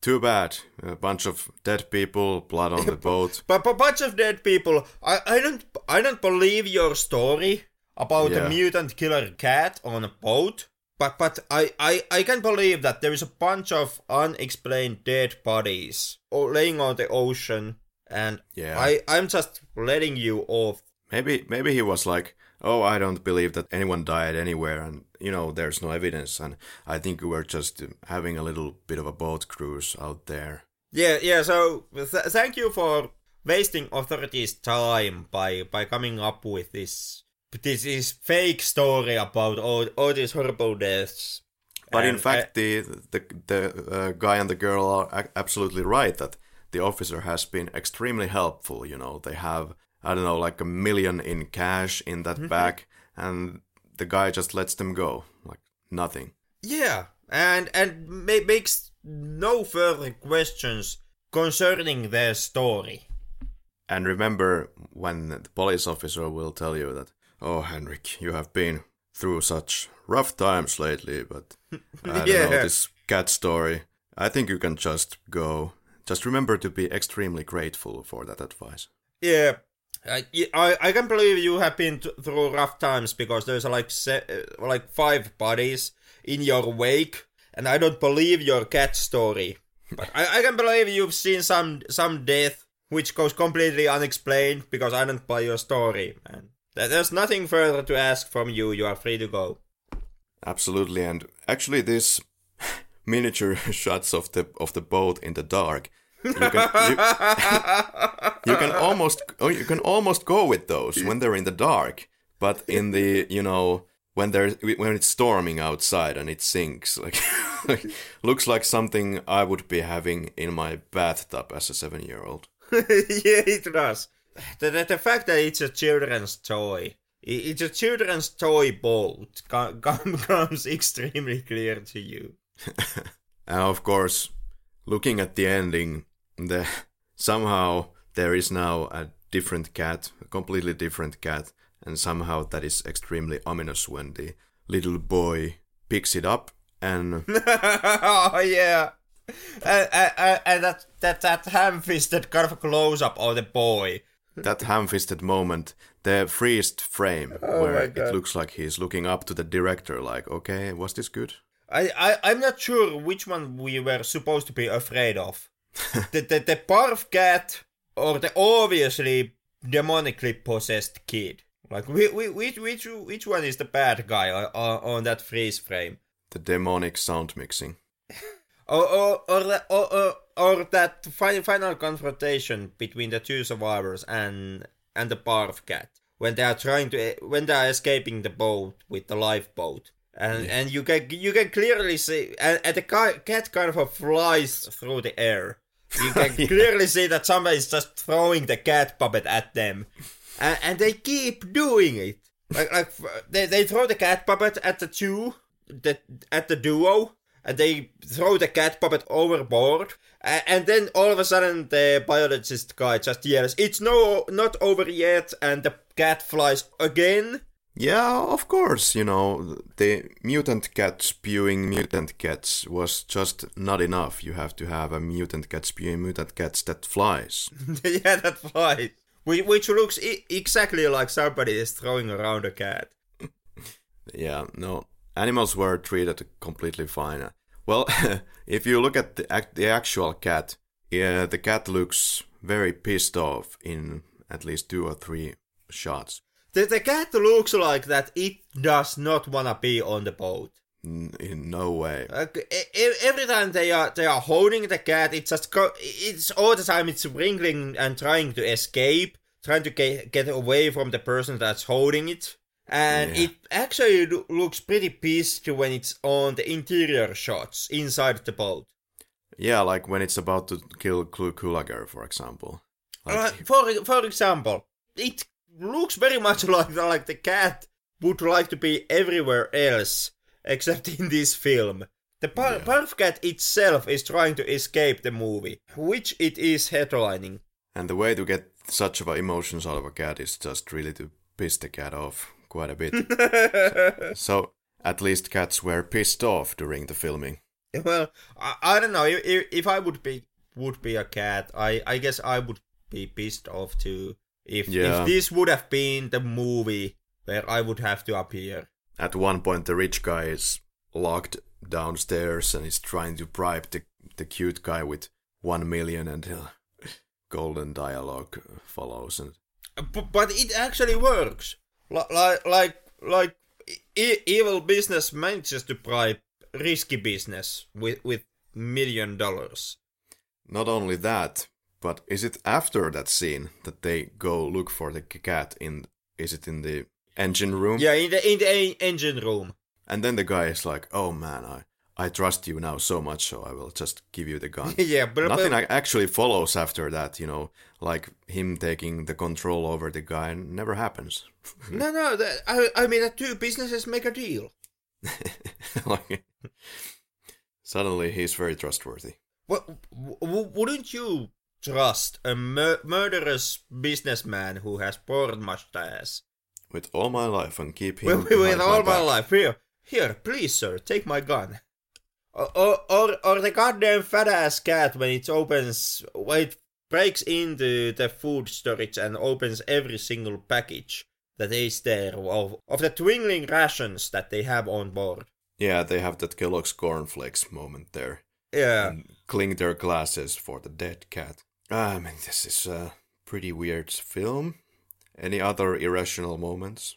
too bad. A bunch of dead people, blood on the boat. But a bunch of dead people. I I don't I don't believe your story about Yeah. a mutant killer cat on a boat. But but I, I, I can believe that there is a bunch of unexplained dead bodies laying on the ocean, and Yeah. I I'm just letting you off. Maybe maybe he was like, "Oh, I don't believe that anyone died anywhere, and you know, there's no evidence, and I think we were just uh, having a little bit of a boat cruise out there." Yeah yeah. So th- thank you for wasting authorities' time by by coming up with this this is fake story about all all these horrible deaths. But in And, fact, the the the uh, guy and the girl are a- absolutely right that the officer has been extremely helpful. You know, they have I don't know like a million in cash in that bag, and the guy just lets them go like nothing. Yeah, and and ma- makes no further questions concerning their story. And remember when the police officer will tell you that, oh, Henrik, you have been through such rough times lately, but I don't know, Yeah. this cat story, I think you can just go. Just remember to be extremely grateful for that advice. Yeah, I I, I can believe you have been th- through rough times because there's like se- uh, like five bodies in your wake, and I don't believe your cat story. But I, I can believe you've seen some some death which goes completely unexplained because I don't buy your story, man. There's nothing further to ask from you. You are free to go. Absolutely, and actually, this miniature shots of the of the boat in the dark, you can you, you can almost oh, you can almost go with those when they're in the dark, but in the you know when they're when it's storming outside and it sinks like, like looks like something I would be having in my bathtub as a seven year old. yeah, it does. The, the, the fact that it's a children's toy it's a children's toy boat com- com- comes extremely clear to you. And of course, looking at the ending, the somehow there is now a different cat, a completely different cat, and somehow that is extremely ominous when the little boy picks it up and oh yeah. And, and, and that that that ham-fisted kind of close-up of the boy. that ham-fisted moment, the freezed frame Oh where it looks like he's looking up to the director, like, okay, was this good? I, I I'm not sure which one we were supposed to be afraid of. The, the the barf cat or the obviously demonically possessed kid. Like which which which one is the bad guy on, on that freeze frame? The demonic sound mixing. Or or or, the, or, or, or that final final confrontation between the two survivors and and the barf cat when they are trying to when they are escaping the boat with the lifeboat. And and you can you can clearly see and, and the ca- cat kind of flies through the air. You can clearly see that somebody is just throwing the cat puppet at them, and, and they keep doing it. Like like they, they throw the cat puppet at the two, the at the duo, and they throw the cat puppet overboard. A- And then all of a sudden, the biologist guy just yells, "It's no not over yet!" And the cat flies again. Yeah, of course, you know, the mutant cat spewing mutant cats was just not enough. You have to have a mutant cat spewing mutant cats that flies. yeah, that flies. Whi- Which looks I- exactly like somebody is throwing around a cat. Yeah, no, animals were treated completely fine. Well, if you look at the, act- the actual cat, yeah, the cat looks very pissed off in at least two or three shots. The, the cat looks like that it does not wanna be on the boat. In no way. Every time they are they are holding the cat, it's just go, it's all the time it's wriggling and trying to escape, trying to get get away from the person that's holding it. And Yeah. it actually lo- looks pretty pissed when it's on the interior shots inside the boat. Yeah, like when it's about to kill Clu Gulager, for example. Like, Uh, for for example, it looks very much like like the cat would like to be everywhere else except in this film. The bar- Yeah. barf cat itself is trying to escape the movie, which it is headlining. And the way to get such of a emotions out of a cat is just really to piss the cat off quite a bit. so at least cats were pissed off during the filming. well, I, I don't know if, if if I would be would be a cat, I I guess I would be pissed off too. If Yeah. if this would have been the movie where I would have to appear. At one point, the rich guy is locked downstairs and is trying to bribe the, the cute guy with one million, and golden dialogue follows. And B- but it actually works. Li- Like like like e- evil business manages to bribe risky business with with million dollars. not only that, but is it after that scene that they go look for the cat in? Is it in the engine room? Yeah, in the in the en- engine room. And then the guy is like, "Oh man, I I trust you now so much, so I will just give you the gun." yeah, but, Nothing but actually follows after that, you know, like him taking the control over the guy never happens. no, no. I I mean, the two businesses make a deal. like, suddenly he's very trustworthy. What w- w- wouldn't you trust a mur- murderous businessman who has porn mustache? With all my life and keep him with, with all my back. life. Here, here, please, sir, take my gun. Or, or, or, or the goddamn fat ass cat when it opens, when it breaks into the food storage and opens every single package that is there of, of the twinkling rations that they have on board. Yeah, they have that Kellogg's cornflakes moment there. Yeah. And cling their glasses for the dead cat. Ah, I mean, this is a pretty weird film. Any other irrational moments?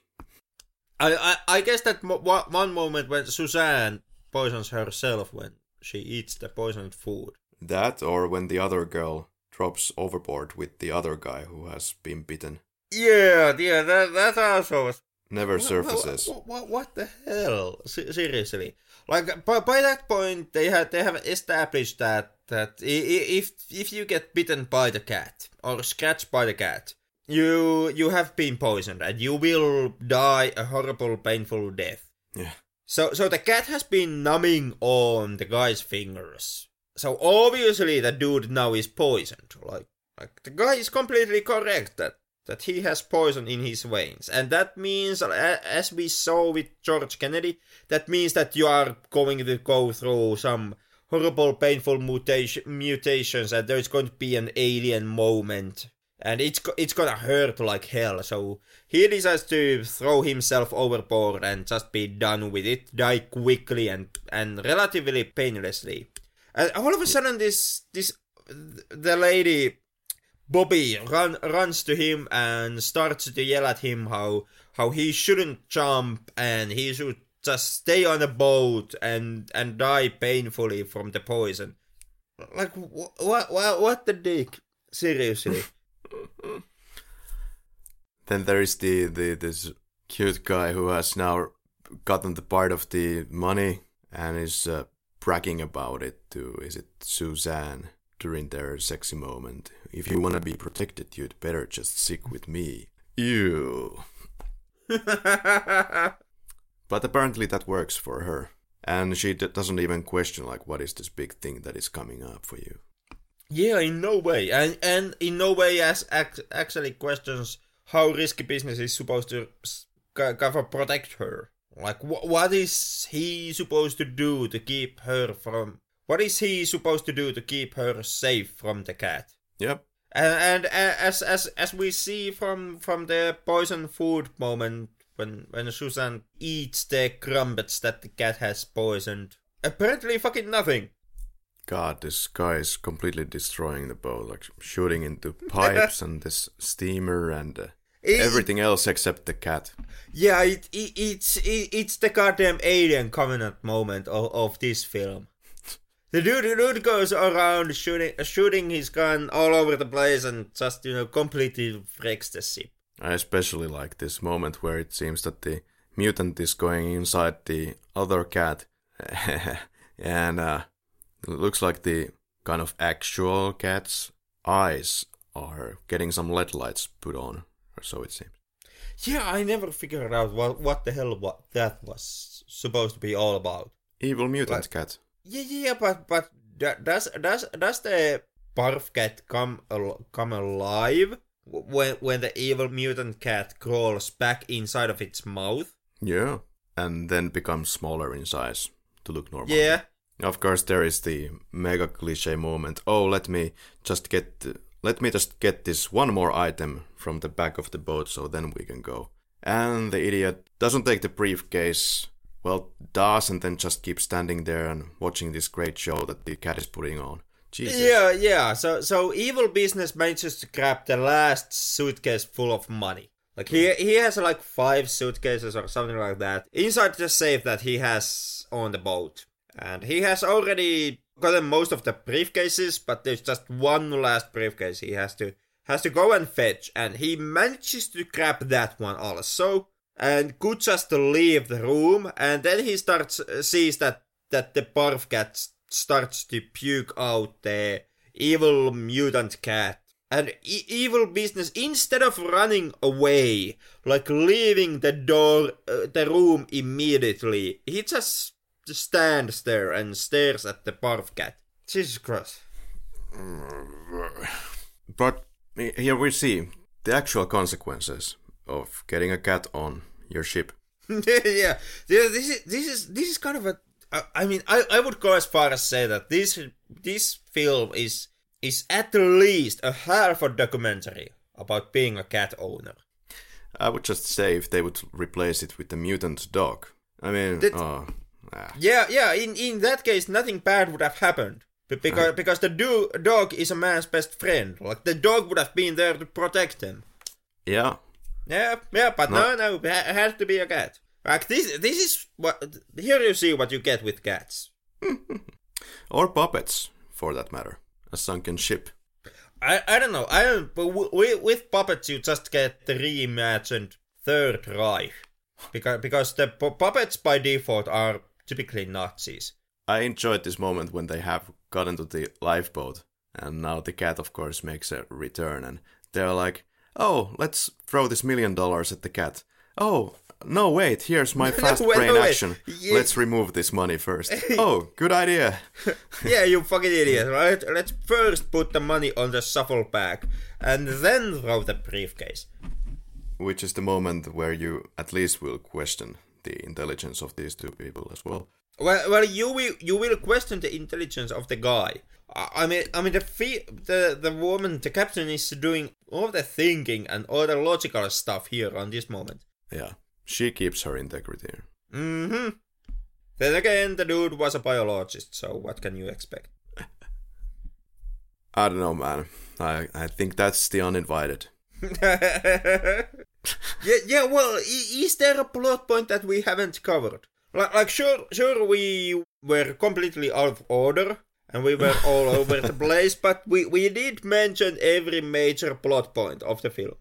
I, I, I guess that mo- one moment when Suzanne poisons herself when she eats the poisoned food. That, or when the other girl drops overboard with the other guy who has been bitten. Yeah, yeah, that, that also was Never surfaces. What, what, what the hell? Se- seriously, like by, by that point, they had they have established that that if if you get bitten by the cat or scratched by the cat, you you have been poisoned and you will die a horrible, painful death. Yeah. So so the cat has been numbing on the guy's fingers. So obviously the dude now is poisoned. Like like the guy is completely correct that that he has poison in his veins. And that means, as we saw with George Kennedy, that means that you are going to go through some horrible, painful mutation, mutations, and there's going to be an alien moment. And it's it's gonna hurt like hell. So he decides to throw himself overboard and just be done with it, die quickly and and relatively painlessly. And all of a sudden, this this the lady Bobbi run, runs to him and starts to yell at him how how he shouldn't jump and he should just stay on a boat and and die painfully from the poison. Like what what what the dick? Seriously. then there is the, the this cute guy who has now gotten the part of the money and is uh, bragging about it to is it Suzanne during their sexy moment. If you want to be protected, you'd better just stick with me. Ew. but apparently that works for her. And she d- doesn't even question, like, what is this big thing that is coming up for you? Yeah, in no way. And, and in no way as act- actually questions how risky business is supposed to kind of protect her. Like, wh- what is he supposed to do to keep her from what is he supposed to do to keep her safe from the cat? Yep. And, and as as as we see from from the poison food moment when when Susan eats the crumpets that the cat has poisoned, apparently fucking nothing. God, this guy is completely destroying the boat, like shooting into pipes and this steamer and uh, it, everything else except the cat. Yeah, it, it it's it, it's the goddamn alien covenant moment of, of this film. The dude, the dude goes around shooting, shooting his gun all over the place and just, you know, completely wrecks the ship. I especially like this moment where it seems that the mutant is going inside the other cat, and uh, it looks like the kind of actual cat's eyes are getting some LED lights put on, or so it seems. Yeah, I never figured out what what the hell what that was supposed to be all about. Evil mutant cat. Yeah, yeah, but but does does does the barf cat come al- come alive when when the evil mutant cat crawls back inside of its mouth? Yeah, and then becomes smaller in size to look normal. Yeah. Of course, there is the mega cliche moment. Oh, let me just get let me just get this one more item from the back of the boat, so then we can go. And the idiot doesn't take the briefcase well, does and then just keep standing there and watching this great show that the cat is putting on. Jesus. Yeah, yeah. So, so evil business manages to grab the last suitcase full of money. Like he he has like five suitcases or something like that inside the safe that he has on the boat, and he has already gotten most of the briefcases, but there's just one last briefcase he has to has to go and fetch, and he manages to grab that one also and could just leave the room and then he starts uh, sees that that the barf cat starts to puke out the evil mutant cat and e- evil business instead of running away like leaving the door uh, the room immediately he just stands there and stares at the barf cat jesus christ but here we see the actual consequences of getting a cat on your ship. yeah, this is this is this is kind of a. I mean, I, I would go as far as say that this this film is is at least a half a documentary about being a cat owner. I would just say if they would replace it with a mutant dog. I mean, that, oh, ah. yeah, yeah. In in that case, nothing bad would have happened because uh. because the do- dog is a man's best friend. Like the dog would have been there to protect him. Yeah, yeah, yeah, but no, no, no it has to be a cat. Like this, this is what here you see what you get with cats, or puppets, for that matter. A sunken ship. I, I don't know. I don't. But with, with puppets, you just get the reimagined Third Reich, because because the puppets by default are typically Nazis. I enjoyed this moment when they have gotten to the lifeboat, and now the cat, of course, makes a return, and they're like, Oh, let's throw this million dollars at the cat. Oh, no, wait, here's my fast wait, brain no, action. Yeah. Let's remove this money first. oh, good idea. yeah, you fucking idiot, right? Let's first put the money on the shuffle bag and then throw the briefcase. Which is the moment where you at least will question the intelligence of these two people as well. Well, well, you will you will question the intelligence of the guy. I mean, I mean the fe- the the woman, the captain is doing all the thinking and all the logical stuff here on this moment. Yeah, she keeps her integrity. Mm-hmm. Then again, the dude was a biologist, so what can you expect? I don't know, man. I, I think that's the uninvited. yeah, yeah. Well, is there a plot point that we haven't covered? Like, like sure, sure, we were completely out of order and we were all over the place, but we we did mention every major plot point of the film.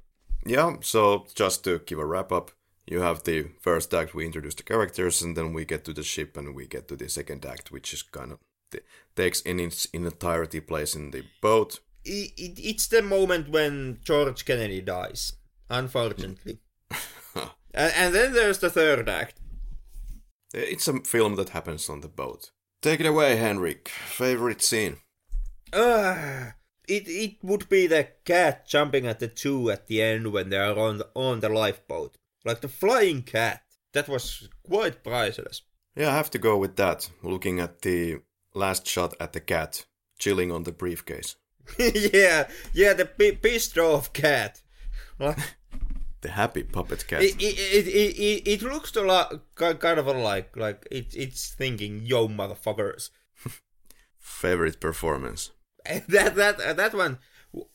Yeah, so just to give a wrap up, you have the first act, we introduce the characters, and then we get to the ship and we get to the second act, which is kind of the, takes in its in entirety place in the boat. It, it, it's the moment when George Kennedy dies, unfortunately. and, and then there's the third act. It's a film that happens on the boat. Take it away, Henrik. Favorite scene? Uh, it it would be the cat jumping at the two at the end when they are on the, on the lifeboat, like the flying cat. That was quite priceless. Yeah, I have to go with that. Looking at the last shot at the cat chilling on the briefcase. yeah, yeah, the pi- pissed off cat. The happy puppet cat. it, it, it, it, it, looks a lot kind of like like it, it's thinking, yo motherfuckers. Favorite performance. that that that one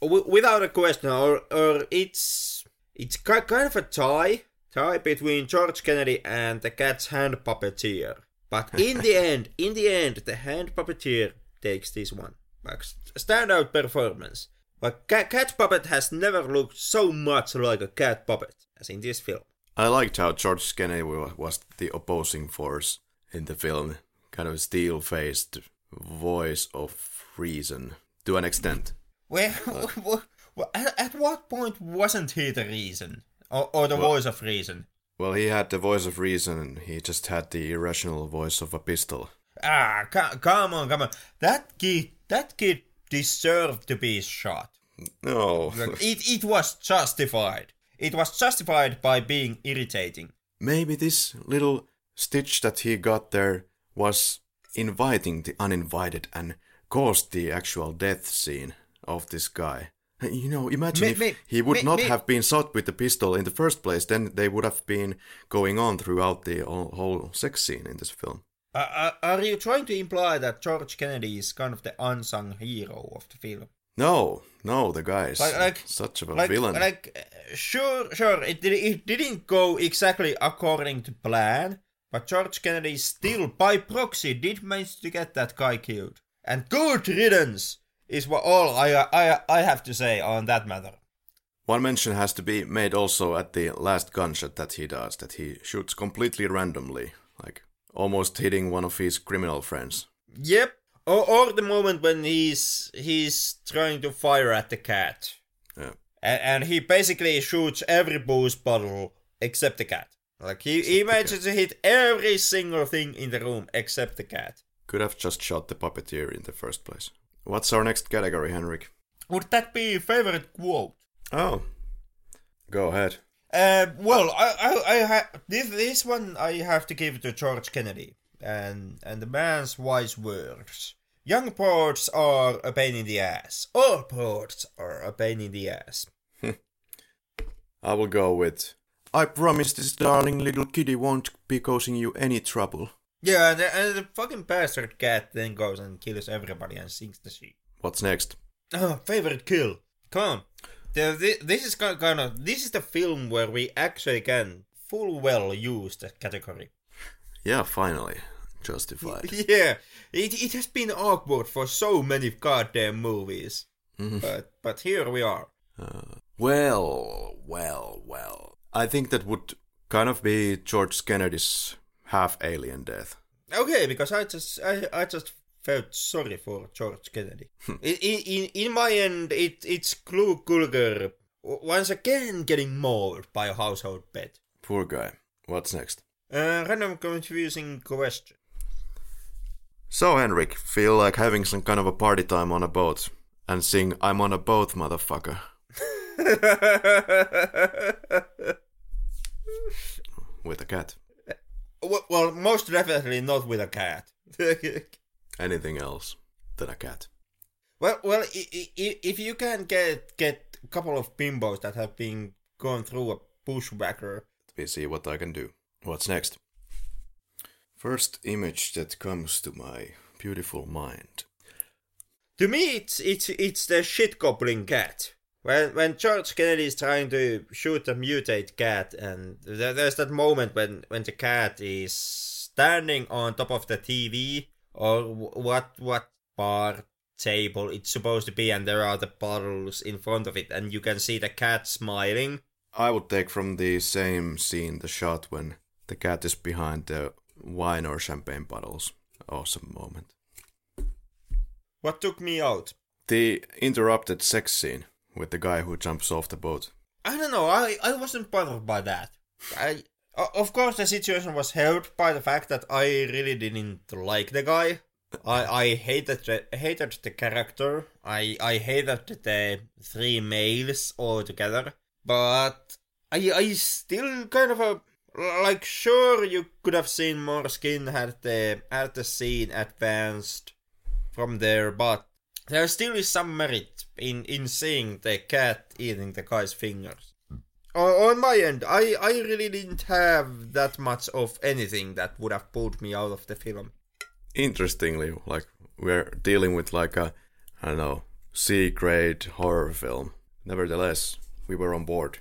w- without a question or or it's it's ki- kind of a tie tie between George Kennedy and the cat's hand puppeteer. But in the end in the end the hand puppeteer takes this one. Like st- standout performance. Like cat, cat puppet has never looked so much like a cat puppet as in this film. I liked how George Kennedy was the opposing force in the film. Kind of steel faced voice of reason to an extent. well, at, at what point wasn't he the reason or, or the Well- voice of reason Well, he had the voice of reason, he just had the irrational voice of a pistol. Ah, co- come on, come on. That kid, that kid deserved to be shot. No. It, it was justified. It was justified by being irritating. Maybe this little stitch that he got there was inviting the uninvited and caused the actual death scene of this guy. You know, imagine if he would not have been shot with the pistol in the first place, then they would have been going on throughout the whole, whole sex scene in this film. Uh, uh, are you trying to imply that George Kennedy is kind of the unsung hero of the film? No, no, the guy is Like- like- such of a Like, villain. like, uh, sure, sure, it, did, it didn't go exactly according to plan, but George Kennedy still, by proxy, did manage to get that guy killed. And good riddance is what all I, I, I have to say on that matter. One mention has to be made also at the last gunshot that he does, that he shoots completely randomly, like almost hitting one of his criminal friends. Yep. Or, or the moment when he's he's trying to fire at the cat, Yeah. and, and he basically shoots every booze bottle except the cat. Like he, he manages to hit every single thing in the room except the cat. Could have just shot the puppeteer in the first place. What's our next category, Henrik? Would that be favorite quote? Oh, go ahead. Uh, well, I, I, I ha- this this one I have to give to George Kennedy and and the man's wise words. Young ports are a pain in the ass. All ports are a pain in the ass. I will go with. I promise this darling little kitty won't be causing you any trouble. Yeah, and the, and the fucking bastard cat then goes and kills everybody and sinks the ship. What's next? Oh, favorite kill. Come on. The, thi- this is ki- kind of this is the film where we actually can full well use that category. Yeah, finally. Justified. Yeah, it it has been awkward for so many goddamn movies, mm-hmm. but but here we are. Uh, well, well, well. I think that would kind of be George Kennedy's half alien death. Okay, because I just I, I just felt sorry for George Kennedy. in, in in my end, it it's Clu Gulager once again getting mauled by a household pet. Poor guy. What's next? Uh, random confusing question. So, Henrik, feel like having some kind of a party time on a boat and sing I'm on a boat, motherfucker. With a cat. Well, well, most definitely not with a cat. Anything else than a cat. well, well, if you can get get a couple of bimbos that have been going through a bushwhacker, Let me see what I can do. What's next? First image that comes to my beautiful mind. to me, it's it's it's the shit gobbling cat. When when George Kennedy is trying to shoot a mutate cat, and there, there's that moment when when the cat is standing on top of the TV or what what bar table it's supposed to be, and there are the bottles in front of it, and you can see the cat smiling. I would take from the same scene the shot when the cat is behind the wine or champagne bottles. Awesome moment. What took me out? The interrupted sex scene with the guy who jumps off the boat. I don't know. I, I wasn't bothered by that. I of course the situation was helped by the fact that I really didn't like the guy. I I hated the, hated the character. I I hated the three males altogether. But I I still kind of a like sure you could have seen more skin had the had the scene advanced from there, but there still is some merit in in seeing the cat eating the guy's fingers. Mm. O- On my end, I I really didn't have that much of anything that would have pulled me out of the film. Interestingly, like we're dealing with like a I don't know C grade horror film. Nevertheless, we were on board.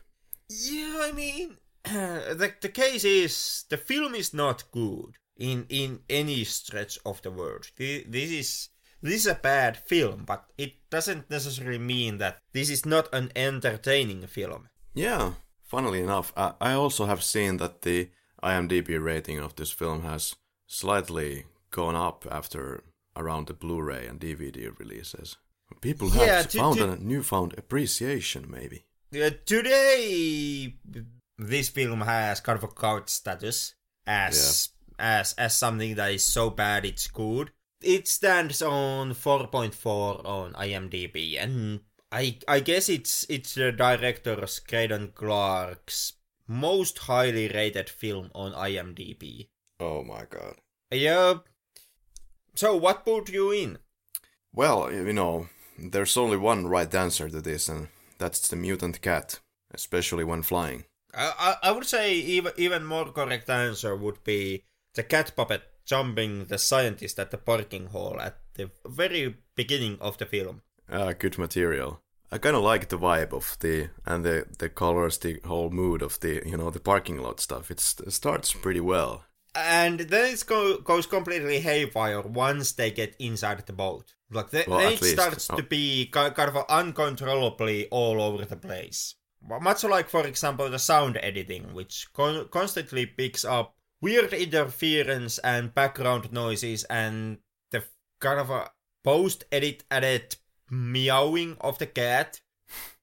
Yeah, I mean, the the case is the film is not good in in any stretch of the word. Thi- This is this is a bad film, but it doesn't necessarily mean that this is not an entertaining film. Yeah, funnily enough, I, I also have seen that the IMDb rating of this film has slightly gone up after around the Blu-ray and DVD releases. People have Yeah, to- found to- a newfound appreciation, maybe. Uh, today, this film has kind of a cult status as as as something that is so bad it's good. It stands on 4.4 on IMDb, and I I guess it's it's the director's Greydon Clark's most highly rated film on IMDb. Oh my god. Yeah. So what put you in? Well, you know, there's only one right answer to this, and that's the mutant cat, especially when flying. I, I I would say even even more correct answer would be the cat puppet jumping the scientist at the parking hall at the very beginning of the film. Uh, good material. I kind of like the vibe of the and the the colors, the whole mood of the you know the parking lot stuff. It's, it starts pretty well. And then it go, goes completely haywire once they get inside the boat. Like the, Well, then it least. starts Oh. to be kind of uncontrollably all over the place. Much like, for example, the sound editing, which con- constantly picks up weird interference and background noises and the kind of a post-edit added meowing of the cat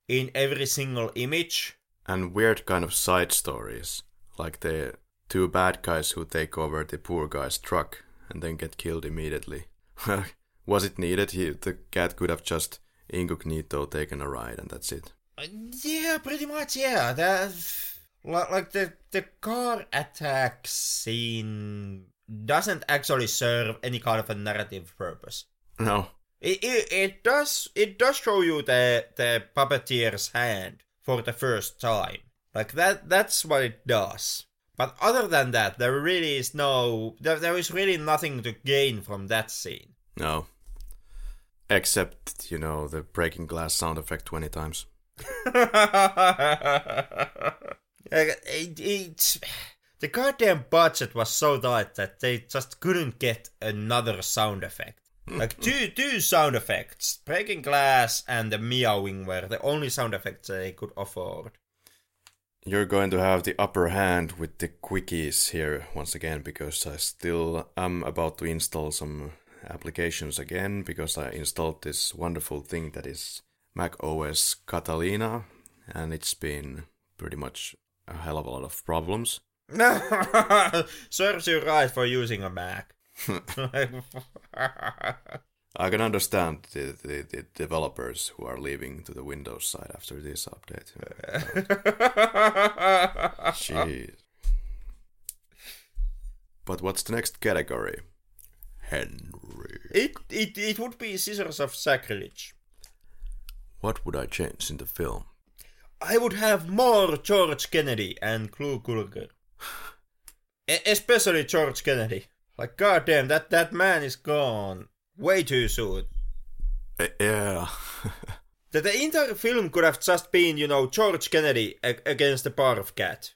in every single image. And weird kind of side stories, like the two bad guys who take over the poor guy's truck and then get killed immediately. Was it needed? He, the cat could have just incognito taken a ride and that's it. Uh, Yeah, pretty much. Yeah, that li- like the the car attack scene doesn't actually serve any kind of a narrative purpose. No, It it, it does it does show you the the puppeteer's hand for the first time. Like that that's what it does. But other than that, there really is no there, there is really nothing to gain from that scene. no. Except, you know, the breaking glass sound effect 20 times. Like, it, the goddamn budget was so tight that they just couldn't get another sound effect. Hmm. Like two two sound effects, breaking glass and the meowing were the only sound effects they could afford. You're going to have the upper hand with the quickies here once again because I still am about to install some applications again because I installed this wonderful thing that is Mac OS Catalina and it's been pretty much a hell of a lot of problems. No serves you right for using a Mac. I can understand the, the, the developers who are leaving to the Windows side after this update. Jeez. But what's the next category? Henry. it, it it would be Scissors of Sacrilege. What would I change in the film? I would have more George Kennedy and Clu Gulager. E- especially George Kennedy. Like, goddamn, that, that man is gone way too soon. Uh, yeah. That the entire film could have just been, you know, George Kennedy a- against the of cat.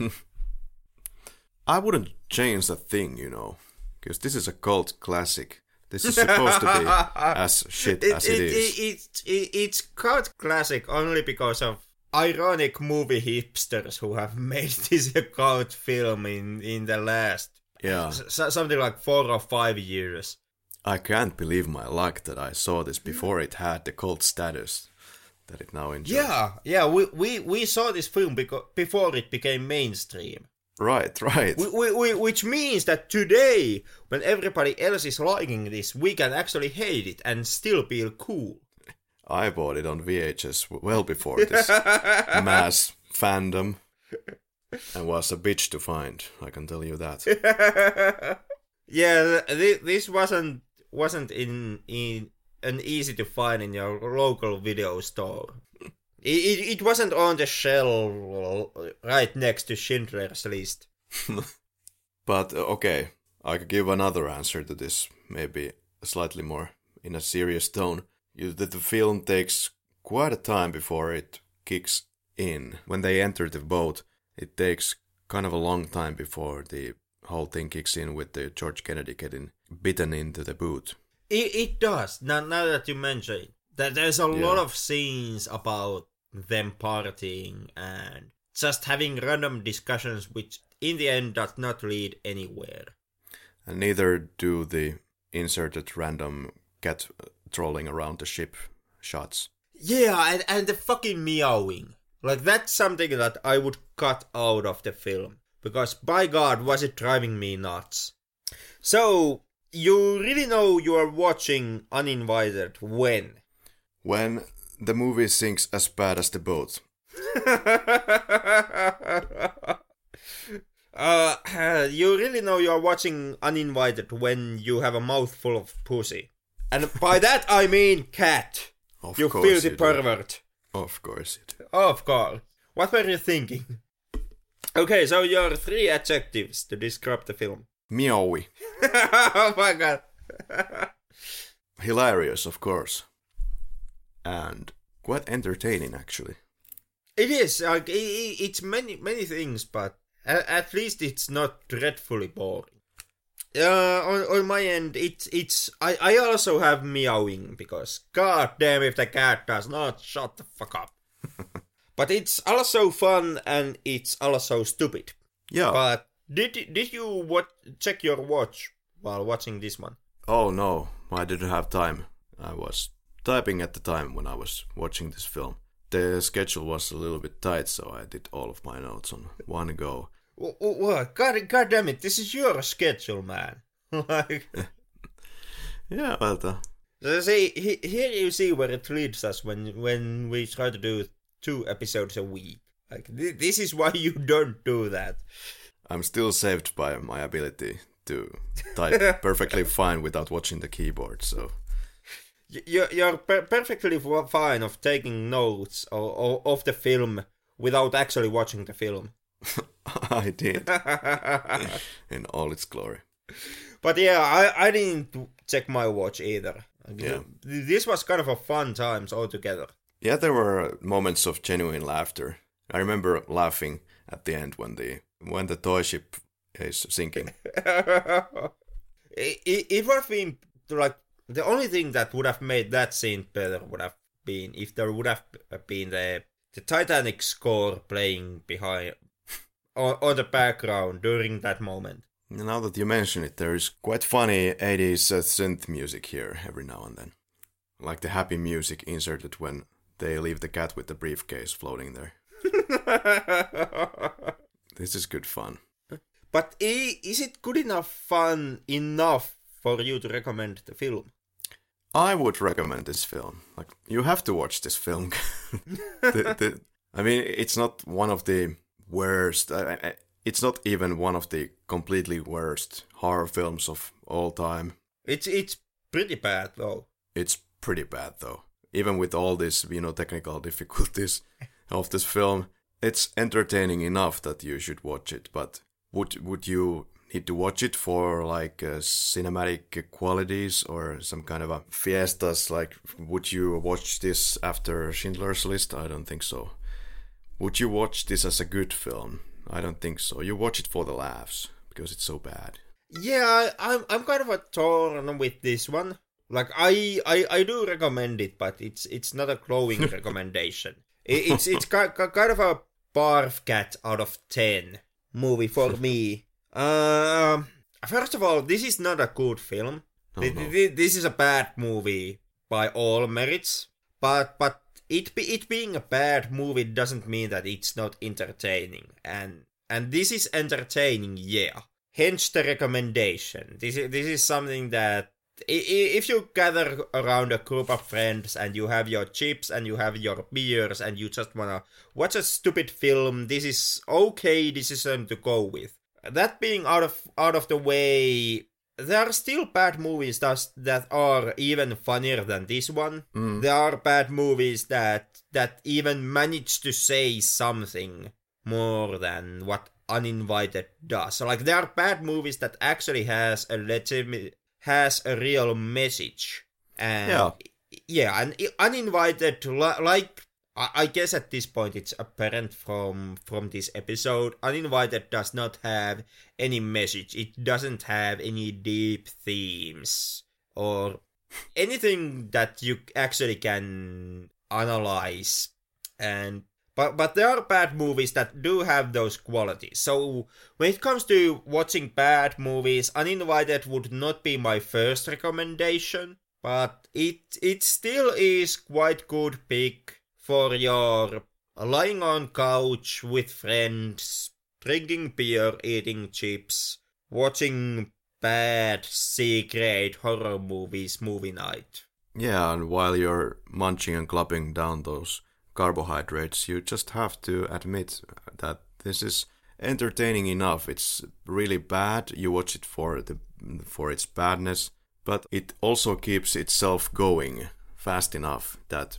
I wouldn't change a thing, you know, because this is a cult classic. This is supposed to be as shit as it is. It, it, it, it's cult classic only because of ironic movie hipsters who have made this a cult film in, in the last yeah, s- something like four or five years. I can't believe my luck that I saw this before it had the cult status that it now enjoys. Yeah, yeah, we, we, we saw this film beco- before it became mainstream. Right, right. We, which means that today, when everybody else is liking this, we can actually hate it and still feel cool. I bought it on VHS well before this mass fandom and was a bitch to find, I can tell you that. yeah, th- this wasn't wasn't in in an easy to find in your local video store. It, it, it wasn't on the shelf right next to Schindler's List. But uh, okay, I could give another answer to this, maybe slightly more in a serious tone. You, that the film takes quite a time before it kicks in. When they enter the boat, it takes kind of a long time before the whole thing kicks in with the George Kennedy getting bitten into the boot. It, it does. Now, now that you mention it, that there's a lot of scenes about them partying and just having random discussions, which in the end does not lead anywhere. And neither do the inserted random cat trolling around the ship shots. Yeah, and, and the fucking meowing. Like, that's something that I would cut out of the film. Because, by God, was it driving me nuts. So, you really know you are watching Uninvited when? When the movie sinks as bad as the boat. uh, you really know you are watching Uninvited when you have a mouthful of pussy. And by that I mean cat. Of you course filthy you do. pervert. Of course it. Of course. What were you thinking? Okay, so your three adjectives to describe the film. Meowy. oh my god. Hilarious, of course. And quite entertaining, actually. It is like i- it's many many things, but at least it's not dreadfully boring. Uh, on, on my end, it's it's I, I also have meowing because god damn if the cat does not shut the fuck up. but it's also fun and it's also stupid. Yeah. But did did you what check your watch while watching this one? oh no, I didn't have time. I was typing at the time when I was watching this film. The schedule was a little bit tight, so I did all of my notes on one go. Wh- wh- What? God, God damn it! This is your schedule, man. like, Yeah, well, uh, so see, he- here you see where it leads us when when we try to do two episodes a week. Like thi- this is why you don't do that. I'm still saved by my ability to type perfectly fine without watching the keyboard, so You're you're per- perfectly fine of taking notes of, of, of the film without actually watching the film. I did in all its glory. But yeah, I, I didn't check my watch either. Yeah. This was kind of a fun times altogether. Yeah, there were moments of genuine laughter. I remember laughing at the end when the when the toy ship is sinking. it, it, it would have been like the only thing that would have made that scene better would have been if there would have been the the Titanic score playing behind or, or the background during that moment. Now that you mention it, there is quite funny 80s uh, synth music here every now and then. Like the happy music inserted when they leave the cat with the briefcase floating there. This is good fun. but is it good enough fun enough for you to recommend the film? I would recommend this film. Like you have to watch this film. The- the- I mean, it's not one of the worst. I, I, it's not even one of the completely worst horror films of all time. It's it's pretty bad though. It's pretty bad though. Even with all these, you know, technical difficulties of this film, it's entertaining enough that you should watch it. But would would you need to watch it for like uh, cinematic qualities or some kind of a fiestas? Like, would you watch this after Schindler's List? I don't think so. Would you watch this as a good film? I don't think so. You watch it for the laughs because it's so bad. Yeah, I, I'm I'm kind of a torn with this one. Like I, I I do recommend it, but it's it's not a glowing recommendation. It, it's it's ki- ki- kind of a barf cat out of ten movie for me. Um, first of all, this is not a good film. Th- no. th- This is a bad movie by all merits, but but it be, it being a bad movie doesn't mean that it's not entertaining, and and this is entertaining, yeah. Hence the recommendation. This is this is something that if you gather around a group of friends and you have your chips and you have your beers and you just wanna watch a stupid film, this is okay decision to go with. That being out of out of the way, there are still bad movies that that are even funnier than this one. Mm. There are bad movies that that even manage to say something more than what Uninvited does. So, like there are bad movies that actually has a legitimate has a real message. And Yeah. yeah, and Uninvited li- like I I guess at this point it's apparent from from this episode. Uninvited does not have any message. It doesn't have any deep themes or anything that you actually can analyze. And but but there are bad movies that do have those qualities. So when it comes to watching bad movies, Uninvited would not be my first recommendation, but it it still is quite good pick for your lying on couch with friends, drinking beer, eating chips, watching bad C-grade horror movies movie night. Yeah, and while you're munching and gulping down those carbohydrates, you just have to admit that this is entertaining enough. It's really bad. You watch it for the for its badness, but it also keeps itself going fast enough that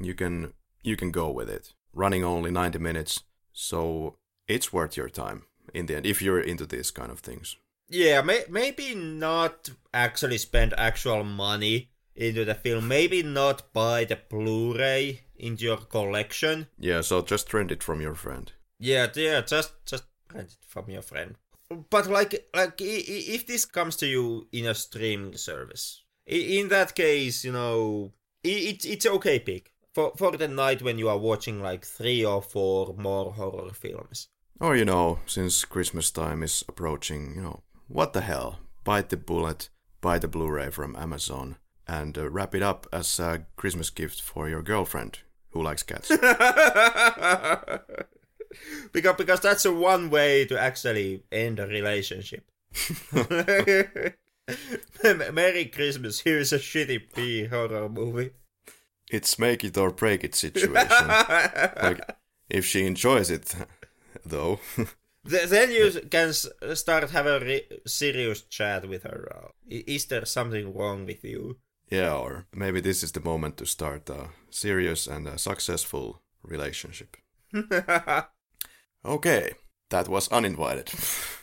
you can you can go with it. Running only 90 minutes, so it's worth your time in the end if you're into these kind of things. Yeah, may- maybe not actually spend actual money into the film. Maybe not buy the Blu-ray into your collection. Yeah, so just rent it from your friend. Yeah, yeah, just just rent it from your friend. But like like if this comes to you in a streaming service, in that case, you know, it's it's okay pick for for the night when you are watching like three or four more horror films. Or, you know, since Christmas time is approaching, you know, what the hell? Bite the bullet, buy the Blu ray from Amazon, and uh, wrap it up as a Christmas gift for your girlfriend who likes cats. because because that's a one way to actually end a relationship. Merry Christmas. Here's a shitty P horror movie. It's make it or break it situation. like, if she enjoys it, though. Then you can start have a re- serious chat with her. Uh, is there something wrong with you? yeah, or maybe this is the moment to start a serious and a successful relationship. Okay, that was uninvited.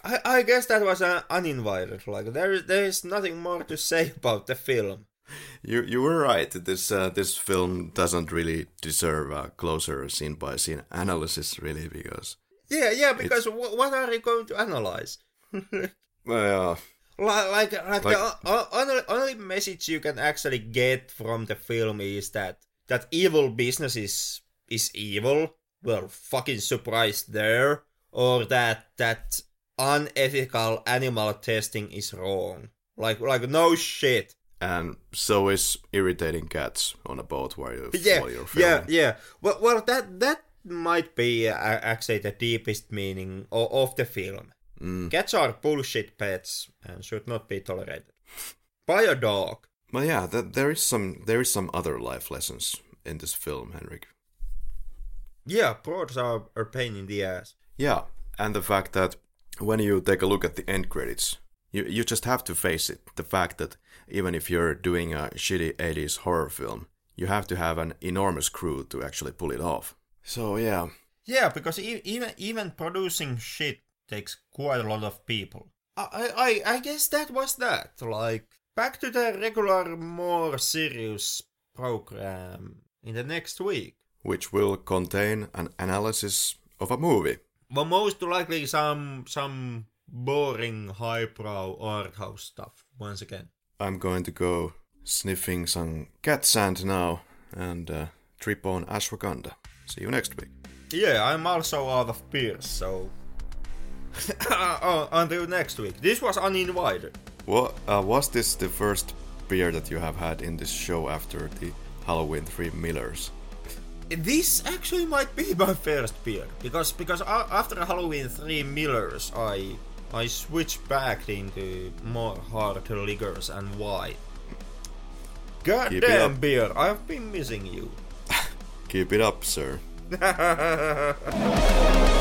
I, I guess that was uh, uninvited. Like there is there is nothing more to say about the film. You you were right. This uh, this film doesn't really deserve a closer scene by scene analysis, really, because Yeah, yeah. Because wh- what are you going to analyze? well, Like, like, like, Like- the o- only, only message you can actually get from the film is that that evil business is is evil. Well, fucking surprised there, or that that unethical animal testing is wrong. Like, like no shit. And so is irritating cats on a boat while, you, yeah, while you're yeah, filming. yeah. Well, well, that that might be uh, actually the deepest meaning of, of the film. Mm. Cats are bullshit pets and should not be tolerated. By a dog. But yeah, th- there is some there is some other life lessons in this film, Henrik. Yeah, birds are a pain in the ass. Yeah, and the fact that when you take a look at the end credits, you you just have to face it. The fact that even if you're doing a shitty 80s horror film, you have to have an enormous crew to actually pull it off. So yeah, Yeah, because e- even even producing shit takes quite a lot of people. I, I I guess that was that. Like back to the regular, more serious program in the next week. which will contain an analysis of a movie. Well, most likely some some boring highbrow art house stuff once again. I'm going to go sniffing some cat sand now and uh, trip on ashwagandha. See you next week. Yeah, I'm also out of beers, so uh, until next week. This was uninvited. What uh, was this the first beer that you have had in this show after the Halloween Three Millers? This actually might be my first beer because because after Halloween three Millers, I I switched back into more harder liquors and wine. God Keep damn beer! I've been missing you. Keep it up, sir.